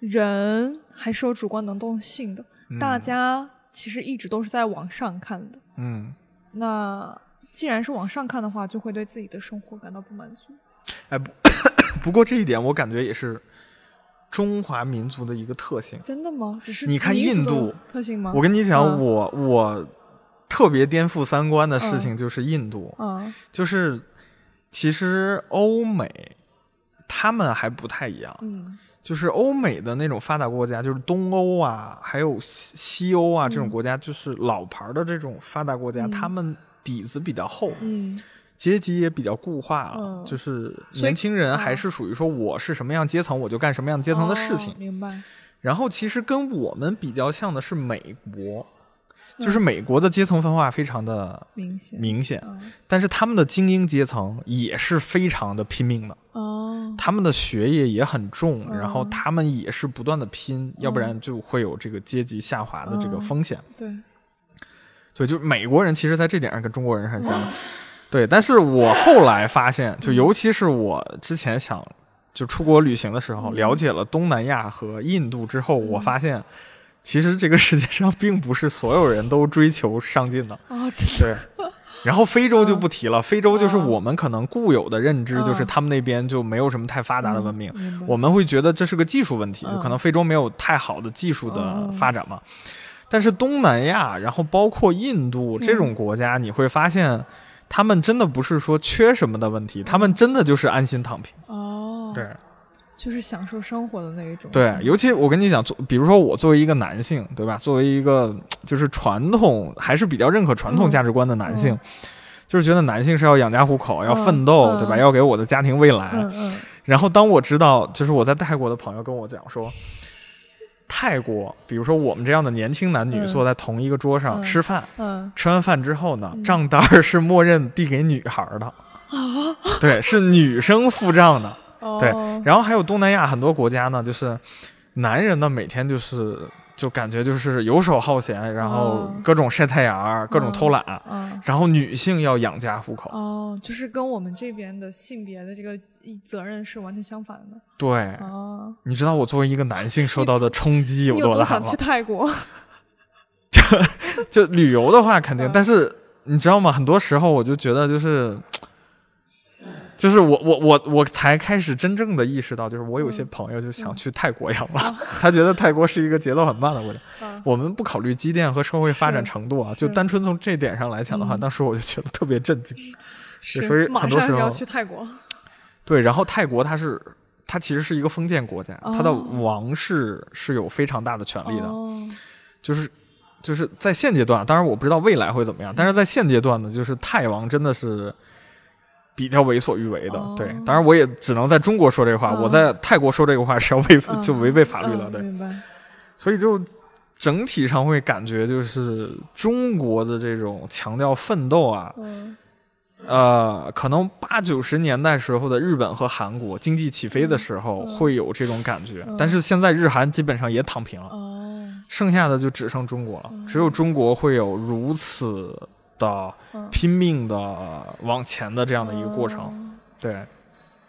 人还是有主观能动性的。大嗯家其实一直都是在往上看的。嗯，那既然是往上看的话，就会对自己的生活感到不满足。哎不，不过这一点我感觉也是中华民族的一个特性。真的吗？只是你看印度特性吗？我跟你讲，嗯。我我特别颠覆三观的事情就是印度，嗯。就是其实欧美他们还不太一样，嗯。就是欧美的那种发达国家，就是东欧啊，还有西西欧啊这种嗯。国家，就是老牌的这种发达国家，嗯。他们底子比较厚，嗯阶级也比较固化了，嗯就是年轻人还啊是属于说我是什么样阶层，我就干什么样阶层的事情哦。明白。然后其实跟我们比较像的是美国，嗯就是美国的阶层分化非常的明显明显，嗯但是他们的精英阶层也是非常的拼命的，哦他们的学业也很重，嗯然后他们也是不断的拼，要不然就会有这个阶级下滑的这个嗯风险。对所以就美国人其实在这点上跟中国人很像的。对，但是我后来发现，就尤其是我之前想就出国旅行的时候，嗯。了解了东南亚和印度之后，我嗯。发现其实这个世界上并不是所有人都追求上进的。哦，对。然后非洲就不提了，非洲就是嗯。我们可能固有的认知，就是嗯。他们那边就没有什么太发达的文明，嗯我们会觉得这是个技术问题，嗯可能非洲没有太好的技术的嗯发展嘛。但是东南亚，然后包括印度这种国家，你会发现，他们真的不是说缺什么的问题，他们真的就是安心躺平。哦，对就是享受生活的那一种。对，尤其我跟你讲，作比如说我作为一个男性，对吧？作为一个就是传统还是比较认可传统嗯价值观的男性，嗯就是觉得男性是要养家糊口，要嗯奋斗，嗯对吧？要给我的家庭未来。嗯嗯然后当我知道，就是我在泰国的朋友跟我讲说，泰国，比如说我们这样的年轻男女嗯。坐在同一个桌上嗯。吃饭，嗯。吃完饭之后呢，嗯。账单是默认递给女孩的，啊，对，是女生付账的。对哦，然后还有东南亚很多国家呢，就是男人呢每天就是就感觉就是游手好闲，然后嗯。各种晒太阳，各种偷懒，嗯。然后女性要养家糊口。哦，就是跟我们这边的性别的这个一责任是完全相反的。对，哦，你知道我作为一个男性受到的冲击有多大吗多想去？泰国？就就旅游的话肯定，嗯但是你知道吗？很多时候我就觉得就是。就是我我我我才开始真正的意识到，就是我有些嗯朋友就想嗯去泰国养老，他觉得泰国是一个节奏很慢的国家。嗯我们不考虑积淀和社会发展程度啊，就单纯从这点上来讲的话，嗯当时我就觉得特别震惊。是所以很多时候要去泰国。对，然后泰国它是它其实是一个封建国家，它的哦。王室是有非常大的权力的，哦，就是就是在现阶段，当然我不知道未来会怎么样，但是在现阶段呢，就是泰王真的是。比较为所欲为的，哦。对，当然我也只能在中国说这话，嗯。我在泰国说这个话是要违、嗯就违背法律了，对。所以就整体上会感觉就是中国的这种强调奋斗啊，嗯呃，可能八九十年代时候的日本和韩国经济起飞的时候嗯会有这种感觉，嗯。但是现在日韩基本上也躺平了，哦，剩下的就只剩中国了，嗯。只有中国会有如此的嗯。拼命的往前的这样的一个过程，哦。对，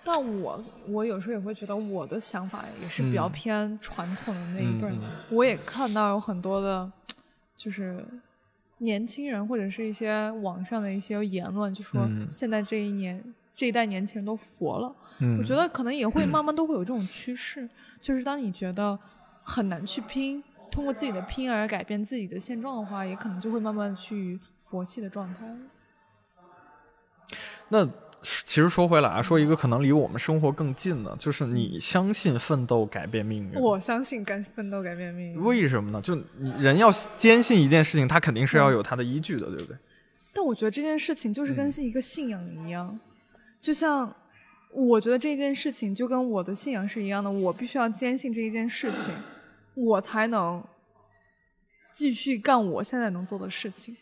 但我我有时候也会觉得我的想法也是比较嗯。偏传统的那一辈儿。我也看到有很多的，就是年轻人或者是一些网上的一些言论，就说嗯现在这一年、这一代年轻人都佛了。嗯，我觉得可能也会 慢慢都会有这种趋势，就是当你觉得很难去拼，通过自己的拼而改变自己的现状的话，也可能就会慢慢去佛系的状态。那其实说回来啊，说一个可能离我们生活更近的，就是你相信奋斗改变命运？我相信干奋斗改变命运。为什么呢？就你人要坚信一件事情，他肯定是要有他的依据的，对不对？但我觉得这件事情就是跟一个信仰一样，就像我觉得这件事情就跟我的信仰是一样的，我必须要坚信这一件事情，我才能继续干我现在能做的事情。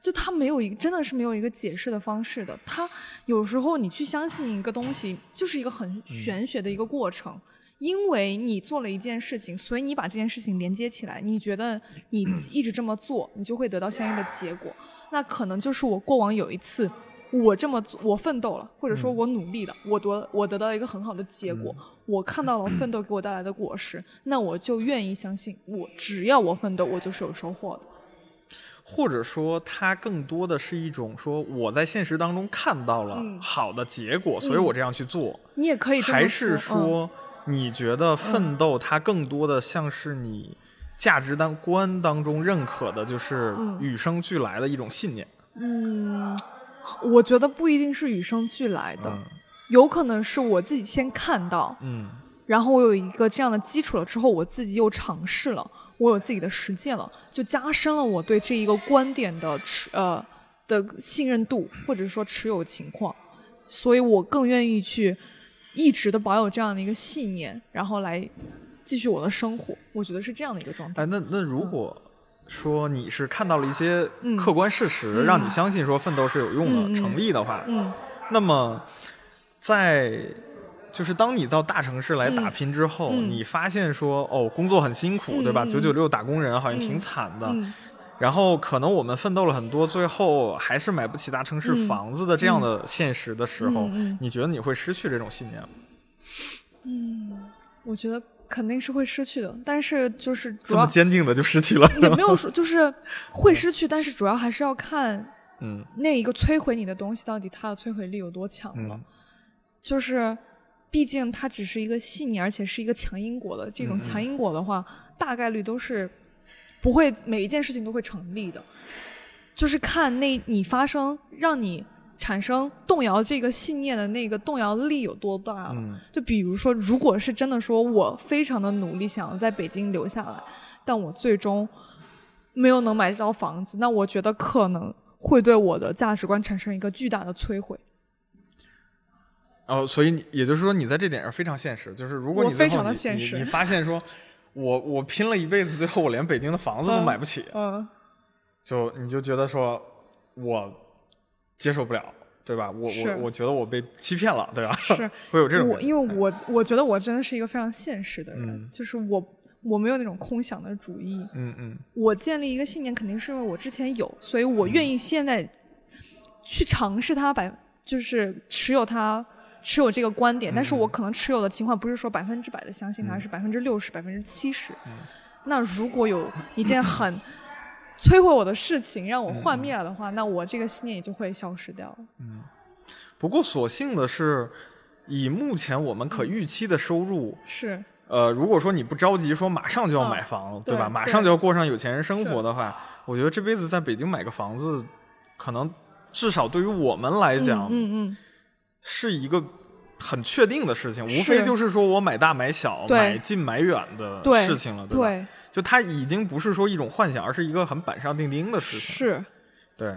就他没有一个，真的是没有一个解释的方式的。他有时候你去相信一个东西，就是一个很玄学的一个过程。因为你做了一件事情，所以你把这件事情连接起来，你觉得你 一直这么做，你就会得到相应的结果。那可能就是我过往有一次，我这么做，我奋斗了，或者说我努力了，我得我得到一个很好的结果，我看到了 奋斗给我带来的果实，那我就愿意相信，我只要我奋斗，我就是有收获的。或者说，它更多的是一种说，我在现实当中看到了好的结果，所以我这样去做。你也可以还是说，你觉得奋斗它更多的像是你价值观当中认可的，就是与生俱来的一种信念？嗯，我觉得不一定是与生俱来的，有可能是我自己先看到，嗯，然后我有一个这样的基础了之后，我自己又尝试了。我有自己的实践了，就加深了我对这一个观点的持呃的信任度，或者说持有情况，所以我更愿意去一直的保有这样的一个信念，然后来继续我的生活。我觉得是这样的一个状态。哎，那那如果说你是看到了一些客观事实，让你相信说奋斗是有用的、成立的话，嗯，那么在。就是当你到大城市来打拼之后，你发现说哦，工作很辛苦，对吧？九九六打工人好像挺惨的。然后可能我们奋斗了很多，最后还是买不起大城市房子的这样的现实的时候，你觉得你会失去这种信念吗？嗯，我觉得肯定是会失去的。但是就是这么坚定的就失去了，也没有 说就是会失去，但是主要还是要看嗯那一个摧毁你的东西到底它的摧毁力有多强了，就是。毕竟它只是一个信念，而且是一个强因果的。这种强因果的话，大概率都是不会每一件事情都会成立的。就是看那你发生让你产生动摇这个信念的那个动摇力有多大了。就比如说，如果是真的说我非常的努力想要在北京留下来，但我最终没有能买到房子，那我觉得可能会对我的价值观产生一个巨大的摧毁。哦，所以你也就是说，你在这点上非常现实。就是如果你非常的现实，你发现说，我我拼了一辈子，最后我连北京的房子都买不起，嗯，就你就觉得说，我接受不了，对吧？我我我觉得我被欺骗了，对吧？是 会有这种。我因为我我觉得我真的是一个非常现实的人，就是我我没有那种空想的主义。嗯嗯。我建立一个信念，肯定是因为我之前有，所以我愿意现在去尝试它，百就是持有它。持有这个观点，但是我可能持有的情况不是说百分之百的相信它，是百分之六十、百分之七十。那如果有一件很 摧毁我的事情让我幻灭了的话，那我这个信念也就会消失掉。嗯。不过所幸的是，以目前我们可预期的收入是，呃，如果说你不着急说马上就要买房，对吧？马上就要过上有钱人生活的话，我觉得这辈子在北京买个房子，可能至少对于我们来讲，嗯嗯。是一个很确定的事情，无非就是说我买大买小、买近买远的事情了，对吧？就它已经不是说一种幻想，而是一个很板上钉钉的事情。是，对，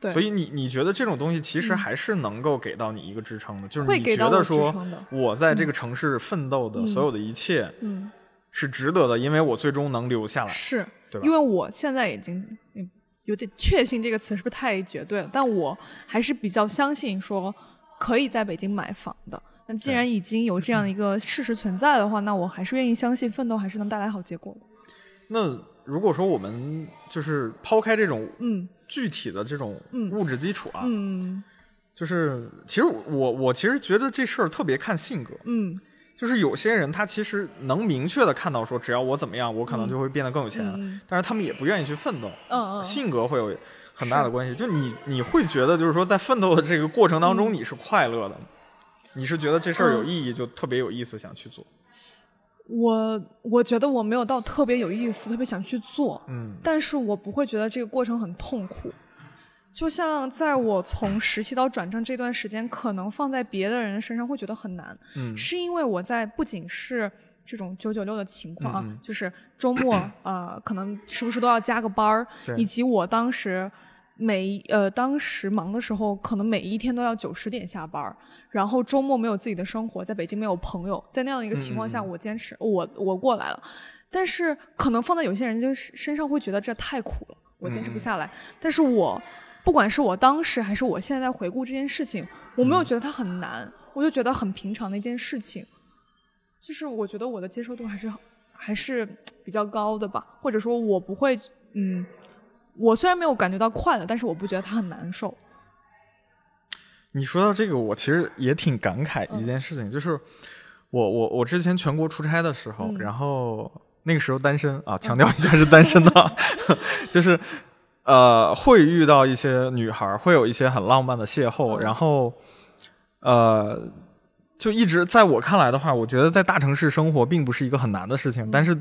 对。所以你你觉得这种东西其实还是能够给到你一个支撑的，就是你觉得说我在这个城市奋斗的所有的一切，嗯，是值得的，因为我最终能留下来。是，对，因为我现在已经有点确信这个词是不是太绝对了？但我还是比较相信说。可以在北京买房的，那既然已经有这样的一个事实存在的话，那我还是愿意相信奋斗还是能带来好结果的。那如果说我们就是抛开这种嗯。具体的这种物质基础啊，嗯，就是其实我我其实觉得这事儿特别看性格，嗯，就是有些人他其实能明确的看到说，只要我怎么样，我可能就会变得更有钱，但是他们也不愿意去奋斗，嗯嗯，性格会有。很大的关系，就你你会觉得，就是说，在奋斗的这个过程当中，你是快乐的，你是觉得这事儿有意义，就特别有意思，想去做。我我觉得我没有到特别有意思，特别想去做，嗯，但是我不会觉得这个过程很痛苦，就像在我从实习到转正这段时间，可能放在别的人身上会觉得很难，嗯。是因为我在不仅是这种九九六的情况啊，嗯嗯。就是周末呃，可能时不时都要加个班儿，以及我当时每呃当时忙的时候，可能每一天都要九十点下班儿，然后周末没有自己的生活，在北京没有朋友，在那样的一个情况下，我坚持我我过来了，但是可能放在有些人就是身上会觉得这太苦了，我坚持嗯不下来，但是我。不管是我当时还是我现在在回顾这件事情，我嗯没有觉得它很难，我就觉得很平常的一件事情。就是我觉得我的接受度还是还是比较高的吧，或者说我不会，嗯，我虽然没有感觉到快乐，但是我不觉得它很难受。你说到这个，我其实也挺感慨嗯。一件事情，就是我我我之前全国出差的时候，嗯。然后那个时候单身啊，强调一下是单身的，就是呃会遇到一些女孩，会有一些很浪漫的邂逅，嗯。然后呃就一直在我看来的话，我觉得在大城市生活并不是一个很难的事情，但是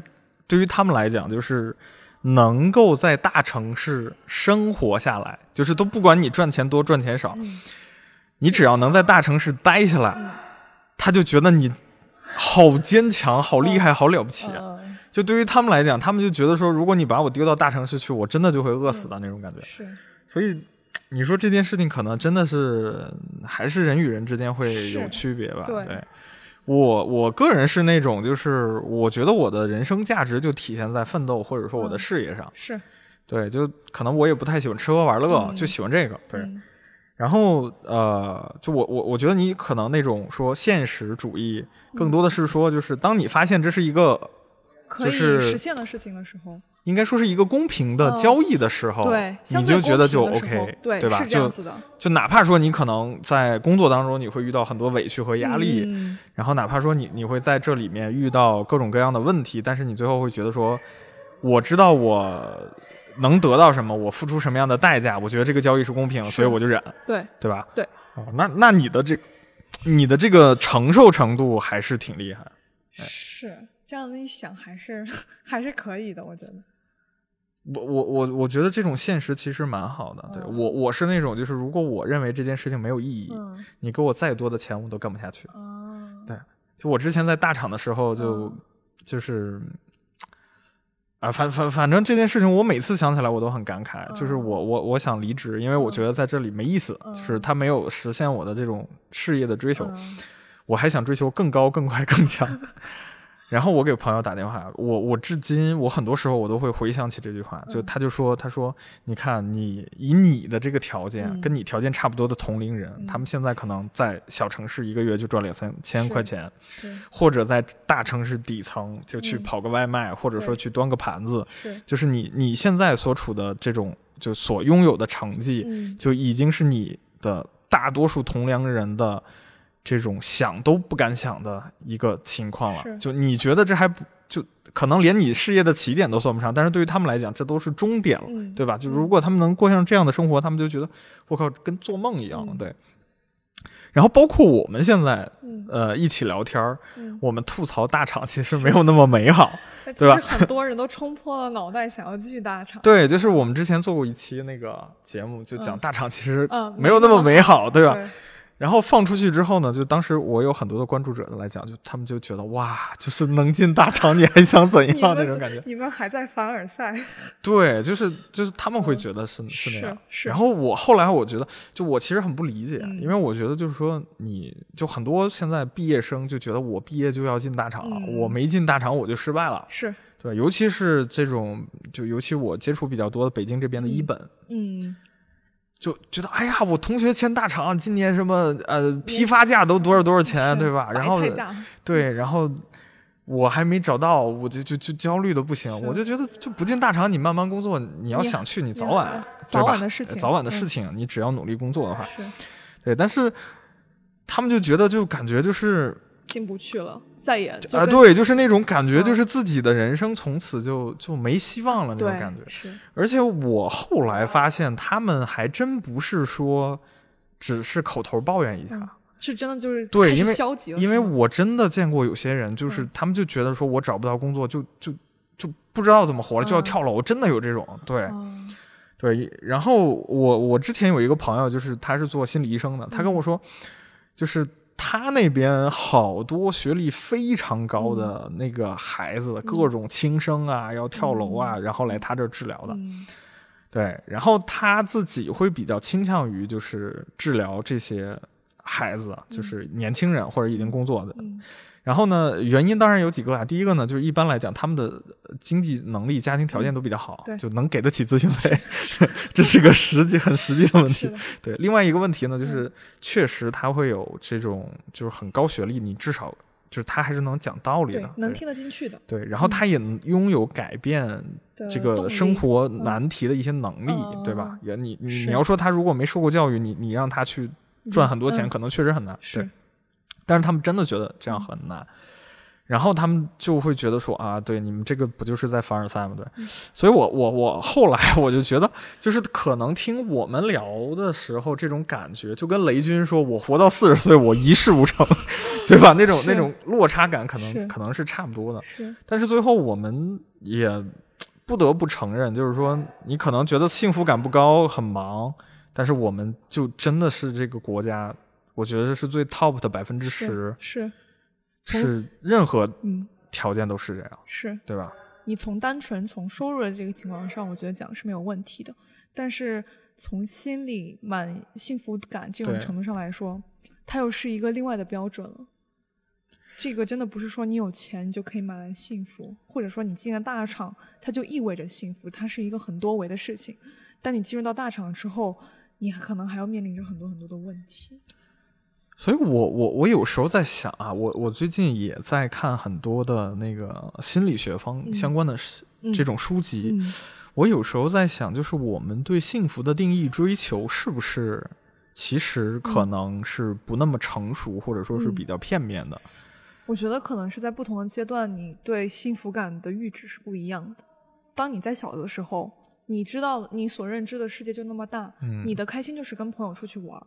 对于他们来讲，就是。能够在大城市生活下来，就是都不管你赚钱多赚钱少，嗯你只要能在大城市待下来，嗯他就觉得你好坚强、好厉害、好了不起。呃，就对于他们来讲，他们就觉得说，如果你把我丢到大城市去，我真的就会饿死的那种感觉。是所以，你说这件事情可能真的是还是人与人之间会有区别吧？对我我个人是那种，就是我觉得我的人生价值就体现在奋斗，或者说我的嗯事业上。是，对，就可能我也不太喜欢吃喝玩乐，嗯就喜欢这个。对，嗯然后呃，就我我我觉得你可能那种说现实主义，更多的是说，就是当你发现这是一个可以就是实现的事情的时候，应该说是一个公平的嗯交易的时候，对，你就觉得就 OK，对，吧？是这样就子的，就哪怕说你可能在工作当中你会遇到很多委屈和压力，嗯然后哪怕说你你会在这里面遇到各种各样的问题，但是你最后会觉得说，我知道我能得到什么，我付出什么样的代价，我觉得这个交易是公平的，所以我就忍，对，对吧？对。哦，那那你的这，你的这个承受程度还是挺厉害。是这样子一想，还是 还是可以的，我觉得。我我我我觉得这种现实其实蛮好的。对嗯我我是那种就是如果我认为这件事情没有意义，嗯你给我再多的钱我都干不下去。啊，对就我之前在大厂的时候就、嗯就是。啊，反反反正这件事情，我每次想起来我都很感慨。就是嗯我我我想离职，因为我觉得在这里没意思，嗯就是他没有实现我的这种事业的追求。嗯我还想追求更高、更快、更强。然后我给朋友打电话，我我至今我很多时候我都会回想起这句话，就嗯他就说，他说，你看你以你的这个条件，嗯。跟你条件差不多的同龄人，嗯。他们现在可能在小城市一个月就赚两三千块钱，或者在大城市底层就去嗯。跑个外卖，或者说去端个盘子，是，就是你你现在所处的这种就所拥有的成绩，嗯。就已经是你的大多数同龄人的这种想都不敢想的一个情况了。就你觉得这还不就可能连你事业的起点都算不上，但是对于他们来讲，这都是终点了，嗯对吧？就嗯如果他们能过上这样的生活，他们就觉得我靠，跟做梦一样，嗯对。然后包括我们现在嗯呃一起聊天儿，嗯，我们吐槽大厂其实没有那么美好。对吧实很多人都冲破了脑袋想要去大厂。对，就是我们之前做过一期那个节目，就讲嗯大厂其实嗯，没有那么美好，对吧？对然后放出去之后呢，就当时我有很多的关注者来讲，就他们就觉得哇，就是能进大厂，你还想怎样那种感觉？你们还在凡尔赛，对，就是就是他们会嗯觉得是、是那样。是。然后我后来我觉得，就我其实很不理解，嗯。因为我觉得就是说，你就很多现在毕业生就觉得我毕业就要进大厂，嗯。我没进大厂我就失败了，是，对，尤其是这种，就尤其我接触比较多的北京这边的一本。嗯，就觉得哎呀，我同学签大厂，今年什么呃批发价都多少多少钱，对吧？然后 对，然后我还没找到，我就就就焦虑的不行。我就觉得就不进大厂，你慢慢工作，你要想去，你你早晚早吧晚的事情早晚的事嗯情，你只要努力工作的话，是对。但是他们就觉得就感觉就是进不去了，再也啊，跟对，就是那种感觉，嗯就是自己的人生从此就就没希望了那种感觉。是而且我后来发现，他们还真不是说只是口头抱怨一下。嗯是真的就是对因为消极了，因为我真的见过有些人，就是嗯他们就觉得说我找不到工作，就就就不知道怎么活了，就要嗯跳楼，真的有这种。对，嗯对，然后我我之前有一个朋友，就是他是做心理医生的，他跟我说，就是他那边好多学历非常高的那个孩子，各种轻生啊，要跳楼啊，然后来他这儿治疗的。对，然后他自己会比较倾向于就是治疗这些孩子，就是年轻人或者已经工作的。然后呢，原因当然有几个啊。第一个呢，就是一般来讲，他们的经济能力、家庭条件都比较好，就能给得起咨询费，这是个实际、很实际的问题。对，另外一个问题呢，就是确实他会有这种就是很高学历，你至少就是他还是能讲道理的，能听得进去的。对，然后他也拥有改变这个生活难题的一些能力，对吧？也你你你要说他如果没受过教育，你你让他去赚很多钱，可能确实很难。是。但是他们真的觉得这样很难，然后他们就会觉得说啊，对，你们这个不就是在凡尔赛吗？对，所以我我我后来我就觉得，就是可能听我们聊的时候，这种感觉就跟雷军说“我活到四十岁，我一事无成”，对吧？那种那种落差感，可能可能是差不多的。是，但是最后我们也不得不承认，就是说你可能觉得幸福感不高，很忙，但是我们就真的是这个国家。我觉得是最 top 的百分之十，是是任何条件都是这样，是对吧？你从单纯从收入的这个情况上，我觉得讲是没有问题的。但是从心理满幸福感这种程度上来说，它又是一个另外的标准了。这个真的不是说你有钱就可以买来幸福，或者说你进了大厂它就意味着幸福，它是一个很多维的事情。但你进入到大厂之后，你可能还要面临着很多很多的问题。所以，我我我有时候在想啊，我我最近也在看很多的那个心理学方相关的这种书籍。我有时候在想，就是我们对幸福的定义追求，是不是其实可能是不那么成熟，或者说是比较片面的？我觉得可能是在不同的阶段，你对幸福感的阈值是不一样的。当你在小的时候，你知道你所认知的世界就那么大，你的开心就是跟朋友出去玩。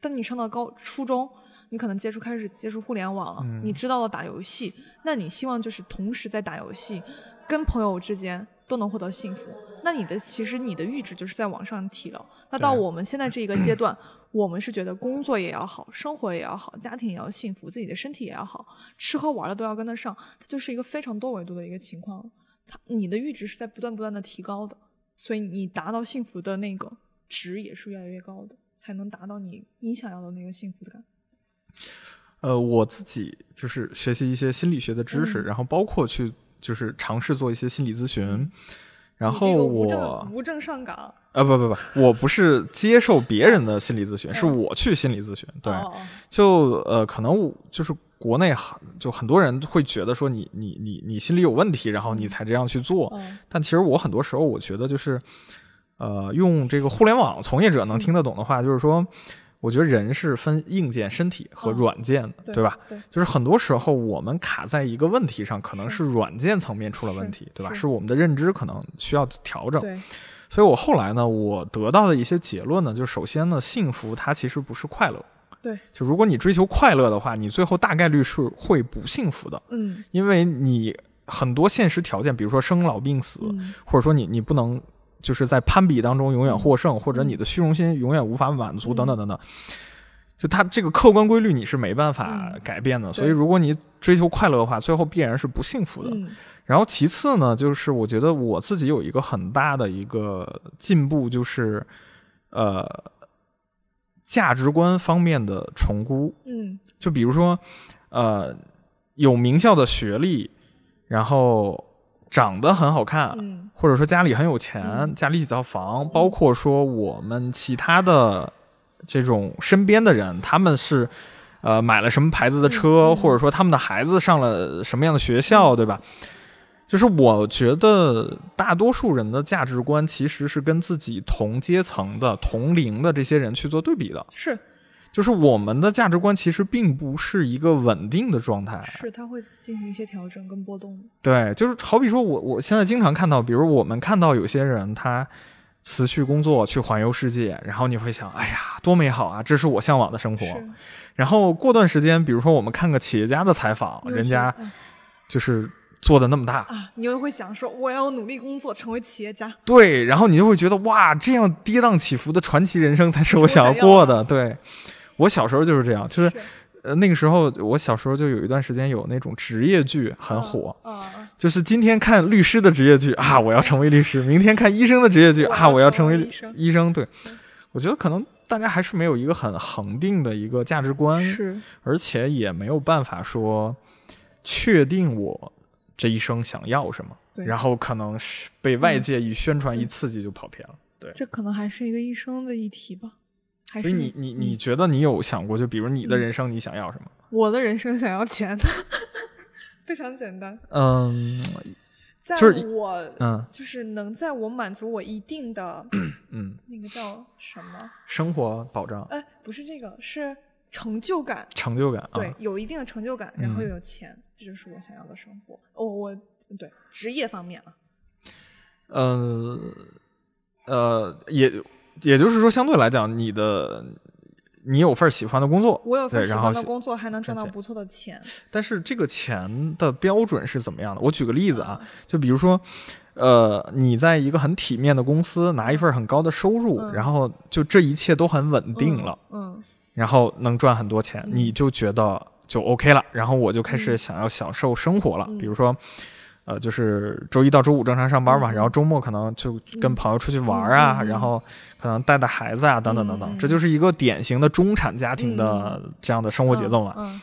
当你上到高初中，你可能接触开始接触互联网了，你知道了打游戏，那你希望就是同时在打游戏，跟朋友之间都能获得幸福。那你的其实你的阈值就是在往上提了。那到我们现在这一个阶段，我们是觉得工作也要好，生活也要好，家庭也要幸福，自己的身体也要好，吃喝玩乐都要跟得上，它就是一个非常多维度的一个情况。它你的阈值是在不断不断的提高的，所以你达到幸福的那个值也是越来越高的。才能达到你你想要的那个幸福感。呃，我自己就是学习一些心理学的知识，然后包括去就是尝试做一些心理咨询。然后我无证上岗。啊不不不，我不是接受别人的心理咨询，是我去心理咨询。对，就呃，可能就是国内很就很多人会觉得说你你你你心理有问题，然后你才这样去做。但其实我很多时候我觉得就是。呃，用这个互联网从业者能听得懂的话，就是说，我觉得人是分硬件、身体和软件的，对吧？对，就是很多时候我们卡在一个问题上，可能是软件层面出了问题，对吧？是我们的认知可能需要调整。对，所以我后来呢，我得到的一些结论呢，就首先呢，幸福它其实不是快乐。对，就如果你追求快乐的话，你最后大概率是会不幸福的。嗯，因为你很多现实条件，比如说生老病死，或者说你你不能。就是在攀比当中永远获胜，或者你的虚荣心永远无法满足，等等等等。就它这个客观规律你是没办法改变的，所以如果你追求快乐的话，最后必然是不幸福的。然后其次呢，就是我觉得我自己有一个很大的一个进步，就是呃价值观方面的重估。嗯，就比如说呃有名校的学历，然后。长得很好看，或者说家里很有钱，家里几套房，包括说我们其他的这种身边的人，他们是呃买了什么牌子的车，或者说他们的孩子上了什么样的学校，对吧？就是我觉得大多数人的价值观其实是跟自己同阶层的、同龄的这些人去做对比的，是。就是我们的价值观其实并不是一个稳定的状态，是它会进行一些调整跟波动。对，就是好比说我我现在经常看到，比如我们看到有些人他辞去工作去环游世界，然后你会想，哎呀，多美好啊，这是我向往的生活。然后过段时间，比如说我们看个企业家的采访，人家就是做的那么大啊，你又会想说我要努力工作，成为企业家。对，然后你就会觉得哇，这样跌宕起伏的传奇人生才是我想要过的。对，我小时候就是这样，就是那个时候我小时候就有一段时间有那种职业剧很火，就是今天看律师的职业剧啊，我要成为律师；明天看医生的职业剧啊，我要成为医生医生。对嗯，我觉得可能大家还是没有一个很恒定的一个价值观，是而且也没有办法说确定我这一生想要什么，然后可能是被外嗯界一宣传一刺激就跑偏了。对这可能还是一个一生的议题吧。还所以你你你嗯觉得你有想过，就比如你的嗯人生你想要什么？我的人生想要钱，非常简单，嗯在我嗯就是能在我满足我一定的 嗯，那个叫什么？生活保障、哎，不是这个，是成就感。成就感啊对，，有一定的成就感，然后嗯又有钱，这就是我想要的生活。我，我对职业方面啊，呃呃，也也就是说，相对来讲，你的你有份喜欢的工作，我有份喜欢的工作，还能赚到不错的钱。但是这个钱的标准是怎么样的？我举个例子啊，就比如说，呃，你在一个很体面的公司拿一份很高的收入，嗯然后就这一切都很稳定了，嗯，然后能赚很多钱，嗯你就觉得就 OK 了，然后我就开始嗯想要享受生活了，嗯比如说。呃，就是周一到周五正常上班嘛，嗯然后周末可能就跟嗯朋友出去玩啊，然后可能带带孩子啊，等等等等，这就是一个典型的中产家庭的这样的生活节奏了。嗯，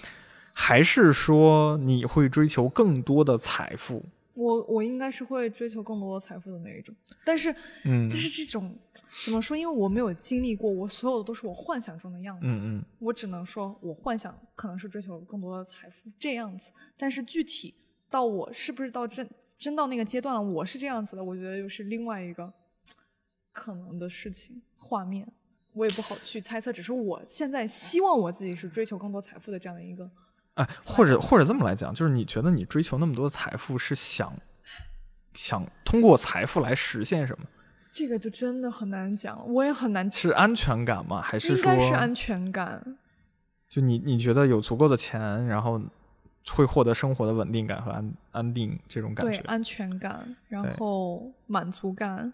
还是说你会追求更多的财富？我我应该是会追求更多的财富的那一种，但是嗯但是这种怎么说？因为我没有经历过，我所有的都是我幻想中的样子。嗯嗯我只能说，我幻想可能是追求更多的财富这样子，但是具体到我是不是到真真到那个阶段了，我是这样子的，我觉得又是另外一个可能的事情画面，我也不好去猜测。只是我现在希望我自己是追求更多财富的这样的一个，哎，或者或者这么来讲，就是你觉得你追求那么多财富是想想通过财富来实现什么？这个就真的很难讲，我也很难，是安全感吗？还是应说该是安全感。就你你觉得有足够的钱，然后会获得生活的稳定感和安安定这种感觉？对安全感，然后满足感，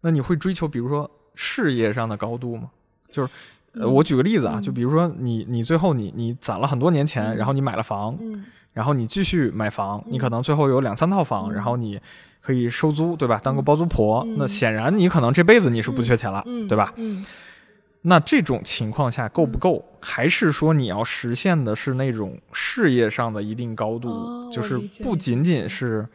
那你会追求比如说事业上的高度吗？就是我举个例子啊，嗯就比如说你你最后你你攒了很多年钱，嗯然后你买了房，嗯然后你继续买房，你嗯可能最后有两三套房，嗯然后你可以收租，对吧？当个嗯包租婆，嗯那显然你可能这辈子你是不缺钱了，嗯，对吧？嗯，那这种情况下够不够？还是说你要实现的是那种事业上的一定高度，哦就是不仅仅是。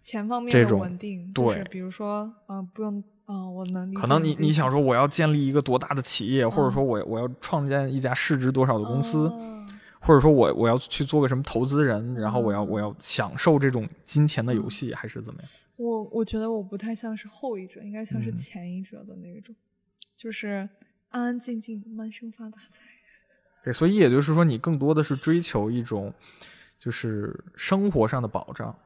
钱方面的这种稳定，就是对比如说，嗯、不用，嗯、我能理解可能你你想说我要建立一个多大的企业，或者嗯。说我我要创建一家市值多少的公司，哦。或者说我我要去做个什么投资人，然后我要嗯。我要享受这种金钱的游戏，还是怎么样？我我觉得我不太像是后一者，应该像是嗯。前一者的那种，就是安安静静、满身发大财。对，所以也就是说，你更多的是追求一种就是生活上的保障，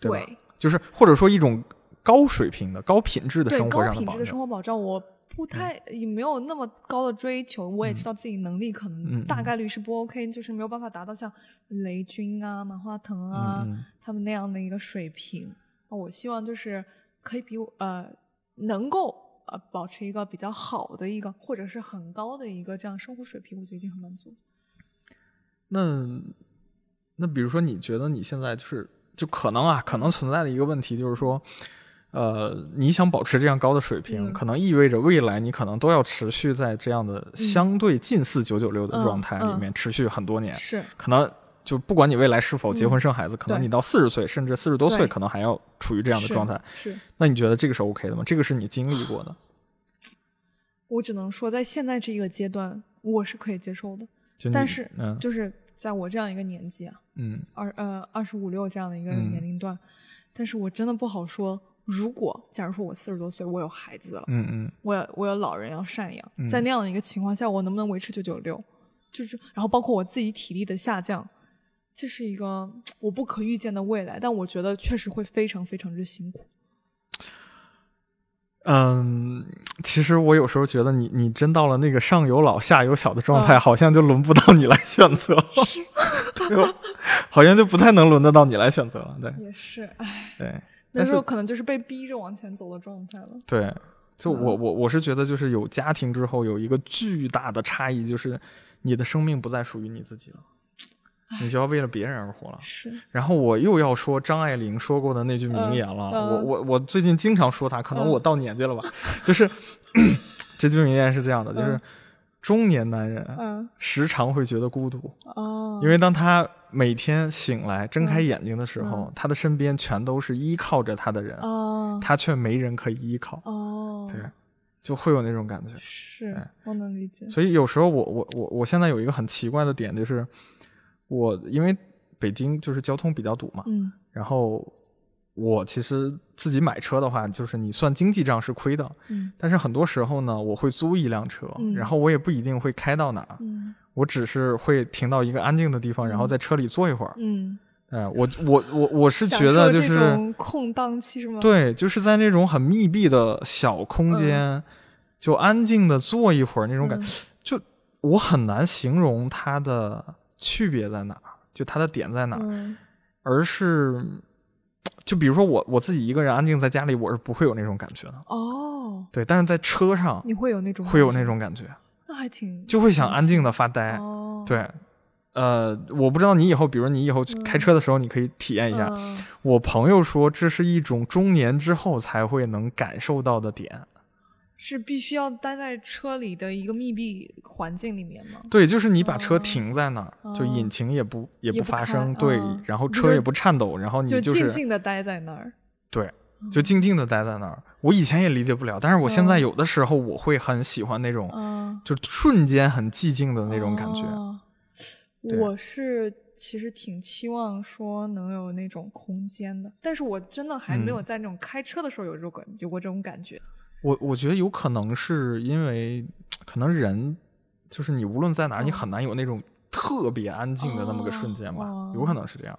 对吧？对就是或者说一种高水平的、高品质的对，生活品质的生。活保障，我不太、也没有那么高的追求。我也嗯知道自己能力可嗯能大嗯概率是不 OK，、就是没有办法达到像雷军啊、马化腾啊、他们那样的一个水平。我希望就是可以比我呃能够呃保持一个比较好的一个或者是很高的一个这样生活水平，我就已经很满足。那那比如说，你觉得你现在就是就可能啊，可能存在的一个问题就是说，呃，你想保持这样高的水平，嗯可能意味着未来你可能都要持续在这样的相对近似九九六的嗯状态里嗯面持续很多年。是可能就不管你未来是否结婚嗯生孩子，可能你到四十岁甚至四十多岁，可能还要处于这这样的状态。是。那你觉得这个是 OK 的吗？这个是你经历过的，我只能说，在现在这个阶段，我是可以接受的。但是嗯就是在我这样一个年纪啊，嗯二呃二十五六这样的一个嗯年龄段，但是我真的不好说。如果假如说我四十多岁，我有孩子了，嗯嗯我有我有老人要赡养，嗯在那样的一个情况下，我能不能维持九九六？就是然后包括我自己体力的下降，这是一个我不可预见的未来，但我觉得确实会非常非常之辛苦。嗯，其实我有时候觉得你你真到了那个上有老下有小的状态，嗯好像就轮不到你来选择了。对吧？好像就不太能轮得到你来选择了。对也是，哎，对，那时候可能就是被逼着往前走的状态了。对，就我嗯我我是觉得，就是有家庭之后有一个巨大的差异，就是你的生命不再属于你自己了，你就要为了别人而活了。是，然后我又要说张爱玲说过的那句名言了，我我我最近经常说她，可能嗯。我到年纪了吧，就是 这句名言是这样的，就是嗯。中年男人嗯，时常会觉得孤独，哦，因为当他每天醒来睁开嗯。眼睛的时候，嗯。他的身边全都是依靠着他的人，哦，他却没人可以依靠，哦，对，就会有那种感觉。是哎我能理解。所以有时候我我我我现在有一个很奇怪的点，就是我因为北京就是交通比较堵嘛，嗯。然后我其实自己买车的话，就是你算经济账是亏的，嗯。但是很多时候呢，我会租一辆车，嗯然后我也不一定会开到哪儿，嗯。我只是会停到一个安静的地方，然后在车里坐一会儿。嗯，哎，我我我我是觉得就是空档期是吗？，对，就是在那种很密闭的小空间，就安静的坐一会儿那种感，嗯。就我很难形容它的区别在哪儿，就它的点在哪儿，嗯而是就比如说我我自己一个人安静在家里，我是不会有那种感觉的。哦，对，但是在车上你会有那种会有那种感觉，那还挺就会想安静的的发呆。哦，对，呃，我不知道你以后，比如你以后嗯开车的时候，你可以体验一下。嗯我朋友说，这是一种中年之后才会能感受到的点。是必须要待在车里的一个密闭环境里面吗？对，就是你把车哦停在那儿，就哦引擎也不也不发声，对哦，然后车也不颤抖，然后你就就是静静的待在那儿。对，就静静的待在那儿。我以前也理解不了，但是我现在嗯有的时候我会很喜欢那种，嗯，就瞬间很寂静的那种感觉。哦我是其实挺期望说能有那种空间的，但是我真的还没有嗯在那种开车的时候有这种感有过这种感觉。我我觉得有可能是因为，可能人就是你无论在哪儿，你哦很难有那种特别安静的那么个瞬间吧，哦有可能是这样。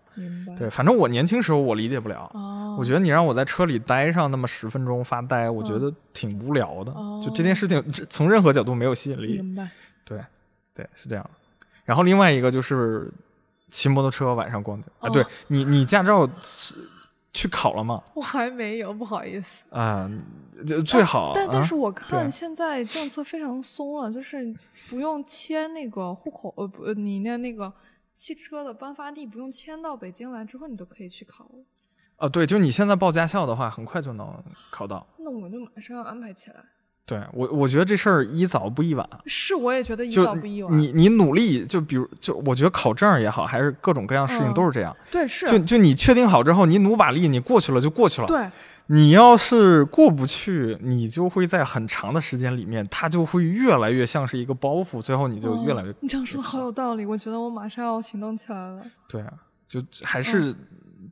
对，反正我年轻时候我理解不了。哦，我觉得你让我在车里待上那么十分钟发呆，我觉得挺无聊的。哦就这件事情，这从任何角度没有吸引力。明白。对，对，是这样。然后另外一个就是骑摩托车晚上逛街啊，哦对你，你驾照是去考了吗？我还没有，不好意思。啊、就最好。但但啊是我看现在政策非常松了，就是不用迁那个户口，呃不，你那那个汽车的颁发地不用迁到北京来之后，你都可以去考了。啊，对，就你现在报驾校的话，很快就能考到。那我就马上要安排起来。对我，我觉得这事儿一早不一晚，是，我也觉得一早不一晚。你你努力，就比如就我觉得考证也好，还是各种各样事情嗯都是这样。对是，就就你确定好之后，你努把力，你过去了就过去了。对你要是过不去，你就会在很长的时间里面，它就会越来越像是一个包袱，最后你就越来越、嗯你这样说的好有道理，我觉得我马上要行动起来了。对啊，就还是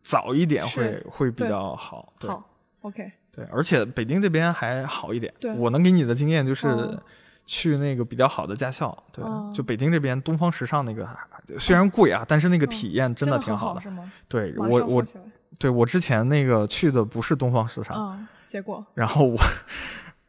早一点会、是会比较好。对好，OK，对，而且北京这边还好一点。对我能给你的经验就是哦去那个比较好的驾校。对，哦就北京这边东方时尚那个虽然贵啊，但是那个体验真的的挺好的。很是吗？对我我。对我之前那个去的不是东方时尚，嗯，结果然后我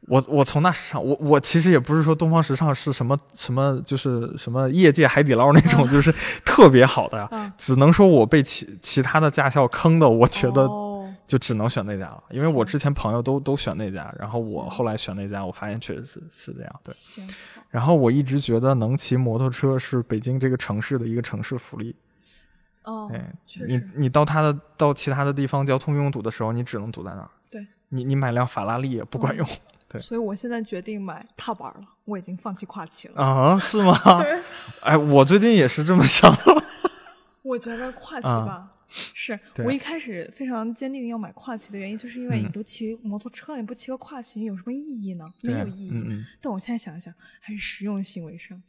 我我从那时尚，我我其实也不是说东方时尚是什么什么，就是什么业界海底捞那种，就是特别好的呀。嗯只能说我被其其他的驾校坑的，我觉得哦就只能选那家了，因为我之前朋友都都选那家，然后我后来选那家，我发现确实是是这样。对，行，然后我一直觉得能骑摩托车是北京这个城市的一个城市福利。哦，哎，你确实你到他的到其他的地方交通拥堵的时候，你只能堵在那儿。对，你你买辆法拉利也不管用。对所以我现在决定买踏板了，我已经放弃跨骑了。啊，是吗？对，哎，我最近也是这么想的。我觉得跨骑啊吧，是我一开始非常坚定要买跨骑的原因，就是因为你嗯都骑摩托车了，你不骑个跨骑有什么意义呢？没有意义。嗯嗯。但我现在想一想，还是实用性为上。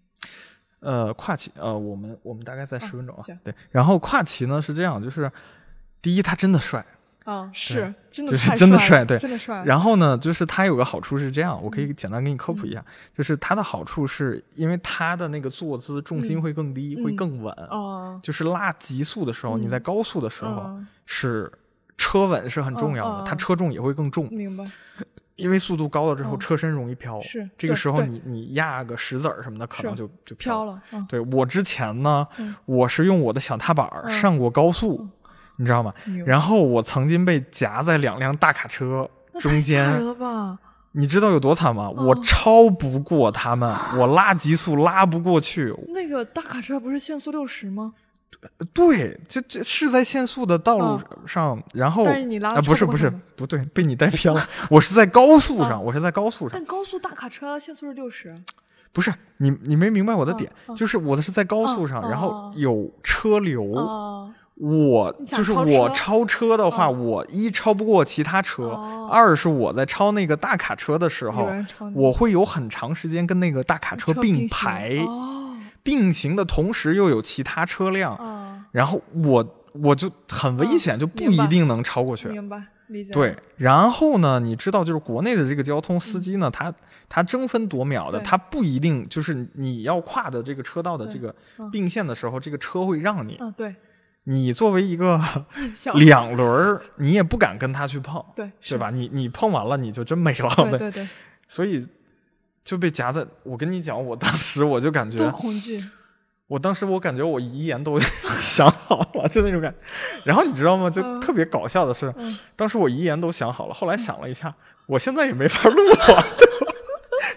呃，跨骑，呃，我们我们大概在十啊分钟啊。行对，然后跨骑呢是这样，就是第一，它真的帅。啊，是真的就是太帅了真的帅对真的帅。然后呢，就是它有个好处是这样，我可嗯以简单给你科普一下，就是它的好处是因为它的那个坐姿重心嗯会更低，会嗯更稳。哦，就是拉极速的时候，你嗯在高速的时候嗯是车稳是很重要的，它车重也会更重。明白。因为速度高了之后，嗯车身容易飘，是这个时候你你压个石子儿什么的，可能就就。飘了，嗯，对我之前呢，嗯我是用我的小踏板上过高速，你知道吗？然后我曾经被夹在两辆大卡车中间？你知道有多惨吗？我嗯超不过他们，我拉极速拉不过去。那个大卡车不是限速六十吗？对，这这是在限速的道路上，然后嗯但是你拉啊、得不是不是不对，被你带偏了。我是在高速上，啊我是在高速上，但高速大卡车限速是六十，不是你你没明白我的点，就是我的是在高速上，嗯然后哦有车流。啊，我就是我超车的话，嗯。我一超不过其他车，哦。二是我在超那个大卡车的时候我会有很长时间跟那个大卡车并排，哦，并行的同时又有其他车辆，啊，然后我我就很危险，嗯就不一定能超过去。对，，然后呢，你知道，就是国内的这个交通司机呢，他他争分夺秒的，他不一定就是你要跨的这个车道的这个嗯。并线的时候，这个车会让你。嗯，对，你作为一个 两轮儿，你也不敢跟他去碰，对是对吧？你你碰完了，你就真没了。对对对，所以就被夹在。我跟你讲，我当时我就感多觉，恐惧。我当时我感觉我遗言都 想好了，就那种感觉。然后你知道吗？就嗯特别搞笑的是，嗯当时我遗言都想好了，后来想了一下，我现在也没法录啊，对吧？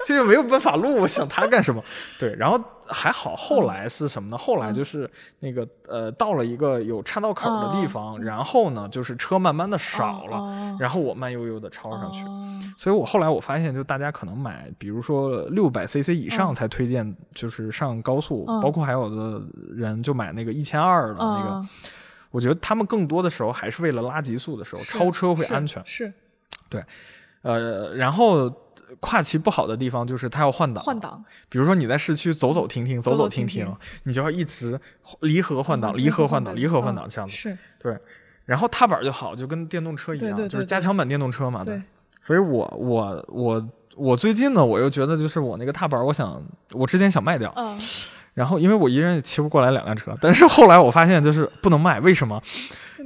这就没有办法录，我想它干什么？对，然后还好，后来是什么呢？后来就是那个呃，到了一个有岔道口的地方，然后呢，就是车慢慢的少了，哦然后我慢悠悠的超上去。哦所以我后来我发现，就大家可能买，比如说六百 CC 以上嗯才推荐，就是上高速，嗯包括还有的人就买那个一千二的那个。嗯我觉得他们更多的时候还是为了拉极速的时候，超车会安全。是对呃，然后跨骑不好的地方就是它要换挡，换挡，比如说你在市区走走停停，走走走停停停你就要一直离合换挡，嗯离合换挡，离合换嗯挡这样子。是。对，然后踏板就好，就跟电动车一样，就是加强版电动车嘛。对，所以我我我我最近呢，我又觉得就是我那个踏板，我想我之前想卖掉，嗯，然后因为我一人也骑不过来两辆车，但是后来我发现就是不能卖，为什么？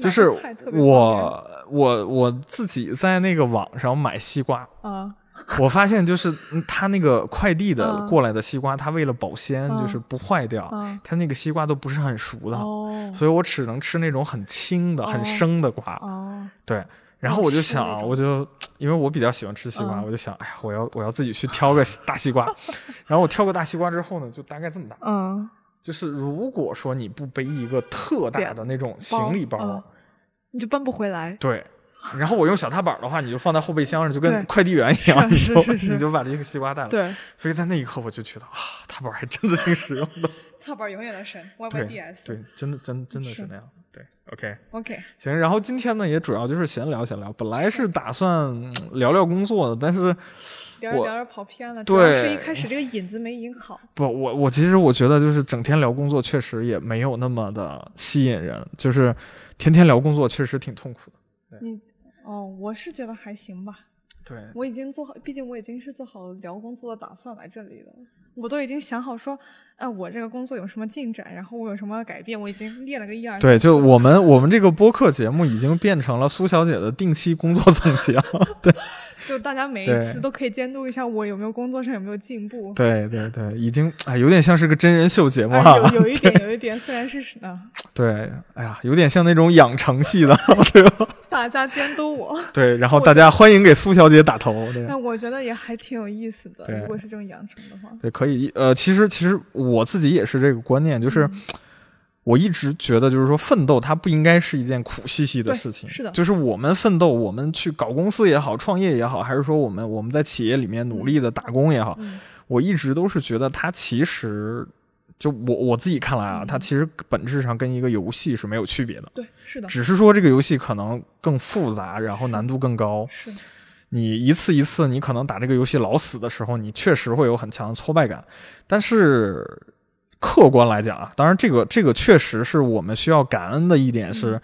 就是我我我自己在那个网上买西瓜，便啊，我发现就是嗯它那个快递的嗯过来的西瓜，他为了保鲜，嗯就是不坏掉，嗯它那个西瓜都不是很熟的，哦所以我只能吃那种很青的、很哦生的瓜。哦，对，然后我就想，种我就因为我比较喜欢吃西瓜，嗯我就想，哎呀，我要我要自己去挑个大西瓜。然后我挑个大西瓜之后呢，就大概这么大。嗯，就是如果说你不背一个特大的那种行李包，嗯你就搬不回来。对，然后我用小踏板的话，你就放在后备箱上，就跟快递员一样，你就是是你就把这个西瓜带了。对，所以在那一刻我就觉得啊，踏板还真的挺实用的。踏板永远的神 YYDS。对，真的真真的是是那样。对，OK。OK，行，然后今天呢，也主要就是闲聊闲聊。本来是打算嗯聊聊工作的，但是我聊着聊着跑偏了，主要是一开始这个引子没引好。不，我我其实我觉得就是整天聊工作，确实也没有那么的吸引人。就是天天聊工作，确实挺痛苦的。你哦，我是觉得还行吧。对，我已经做好，毕竟我已经是做好聊工作的打算来这里了。我都已经想好说，呃，我这个工作有什么进展，然后我有什么改变，我已经列了个一二三。对，就我们我们这个播客节目已经变成了苏小姐的定期工作总结了。对，就大家每一次都可以监督一下我有没有工作上有没有进步。对对对，已经哎，有点像是个真人秀节目。有有 一点，有一点，虽然是啊，对，哎呀，有点像那种养成系的，对吧？大家监督我，对，然后大家欢迎给苏小姐打头，对。但我觉得也还挺有意思的。如果是这种养成的话，对，可以。呃，其实其实我自己也是这个观念，就是嗯我一直觉得，就是说奋斗它不应该是一件苦兮兮的事情。是的就是我们奋斗，我们去搞公司也好，创业也好，还是说我们我们在企业里面努力的打工也好，嗯我一直都是觉得它其实。就我我自己看来啊，嗯它其实本质上跟一个游戏是没有区别的，对，是的，只是说这个游戏可能更复杂，然后难度更高。是你一次一次，你可能打这个游戏老死的时候，你确实会有很强的挫败感。但是客观来讲啊，当然这个这个确实是我们需要感恩的一点是，嗯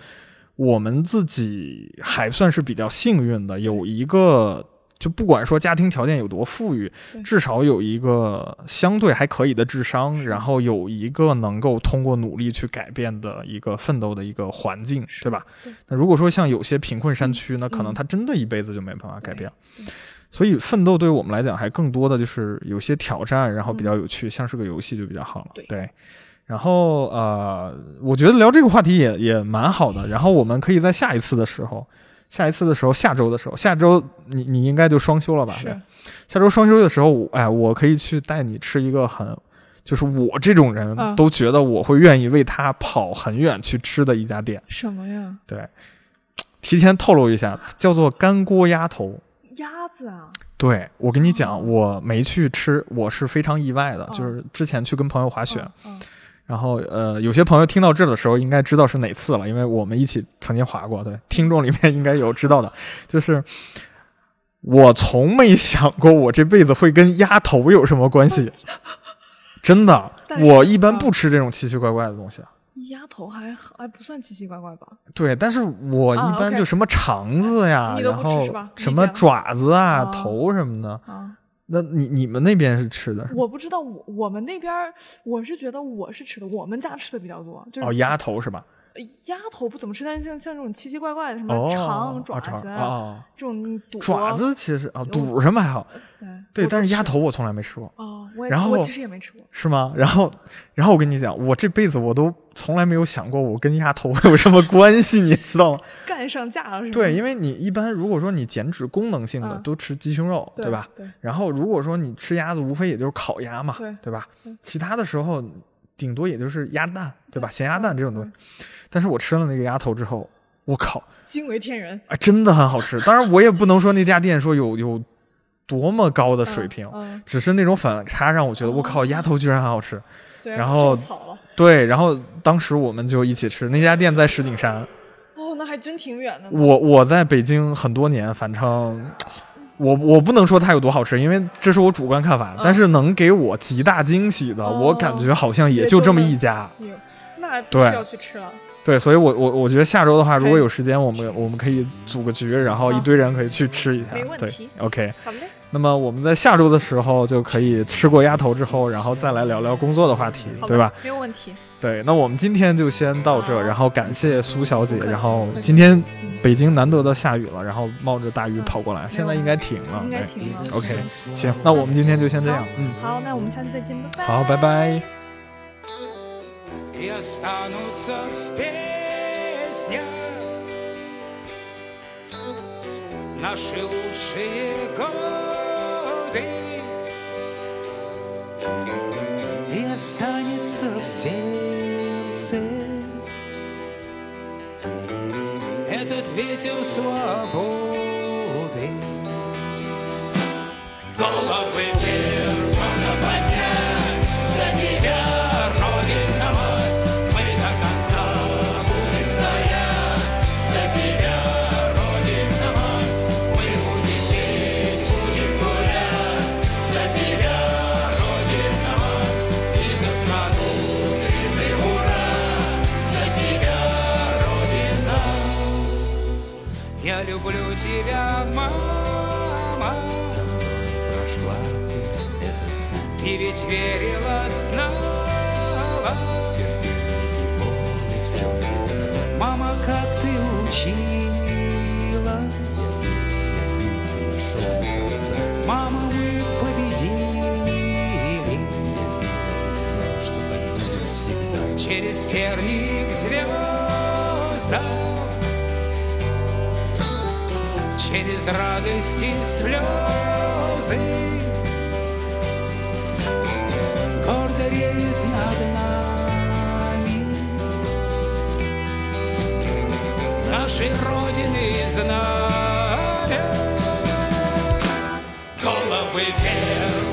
我们自己还算是比较幸运的，有一个就不管说家庭条件有多富裕，至少有一个相对还可以的智商，然后有一个能够通过努力去改变的一个奋斗的一个环境，对吧？对那如果说像有些贫困山区，那可能嗯他真的一辈子就没办法改变。对所以奋斗对于我们来讲，还更多的就是有些挑战，然后比较有趣，像是个游戏就比较好了。对。然后呃，我觉得聊这个话题也也蛮好的。然后我们可以在下一次的时候，下一次的时候，下周的时候，下周你你应该就双休了吧？是。下周双休的时候，哎，我可以去带你吃一个很，就是我这种人都觉得我会愿意为他跑很远去吃的一家店。什么呀？对，提前透露一下，叫做干锅鸭头。鸭子啊？对，我跟你讲，我没去吃，我是非常意外的。就是之前去跟朋友滑雪。然后，呃，有些朋友听到这的时候，应该知道是哪次了，因为我们一起曾经滑过。对，听众里面应该有知道的，就是我从没想过我这辈子会跟鸭头有什么关系，真的。我一般不吃这种奇奇怪怪的东西。鸭头还还不算奇奇怪怪吧？对，但是我一般就什么肠子呀，然后什么爪子啊、头什么的。那你你们那边是吃的？我不知道，我我们那边我是觉得我是吃的，我们家吃的比较多，就是哦鸭头是吧？鸭头不怎么吃，但是像像这种奇奇怪怪的什么肠、爪子啊，这种肚爪子其实啊肚什么还好，对，但是鸭头我从来没吃过哦，然后我其实也没吃过，是吗？然后然后我跟你讲，我这辈子我都从来没有想过我跟鸭头有什么关系，你知道吗？干上架了是吧？对，因为你一般如果说你减脂功能性的都吃鸡胸肉，对吧？对。然后如果说你吃鸭子，无非也就是烤鸭嘛，对对吧？其他的时候顶多也就是鸭蛋，对吧？咸鸭蛋这种东西。但是我吃了那个鸭头之后，我靠，惊为天人！哎，真的很好吃。当然，我也不能说那家店说有有多么高的水平，只是那种反差让我觉得，我靠，鸭头居然很好吃。然后，对，然后当时我们就一起吃。那家店在石景山。哦，那还真挺远的。我我在北京很多年，反正我我不能说它有多好吃，因为这是我主观看法。但是能给我极大惊喜的，我感觉好像也就这么一家。那必须要去吃了。对，所以，我我我觉得下周的话，如果有时间，我们我们可以组个局，然后一堆人可以去吃一下。对，OK。好嘞。那么我们在下周的时候就可以吃过鸭头之后，然后再来聊聊工作的话题，对吧？没有问题。对，那我们今天就先到这，然后感谢苏小姐。然后今天北京难得的下雨了，然后冒着大雨跑过来，现在应该停了。应该停了。OK，行，那我们今天就先这样。嗯。好，那我们下次再见，拜拜。好，拜拜。и останутся в песнях наши лучшие годы и Останется в сердце. Этот ветер свободы. Головы люблю тебя, мама. Со мной прошла ты этот путь. Ты ведь верила снова. И все Мама, как ты учила. Я я. Мама, мы победили. Я знал. Через терник звезда. Через радости слезы. Гордо реет над нами. Нашей Родины знамя. Головы вверх,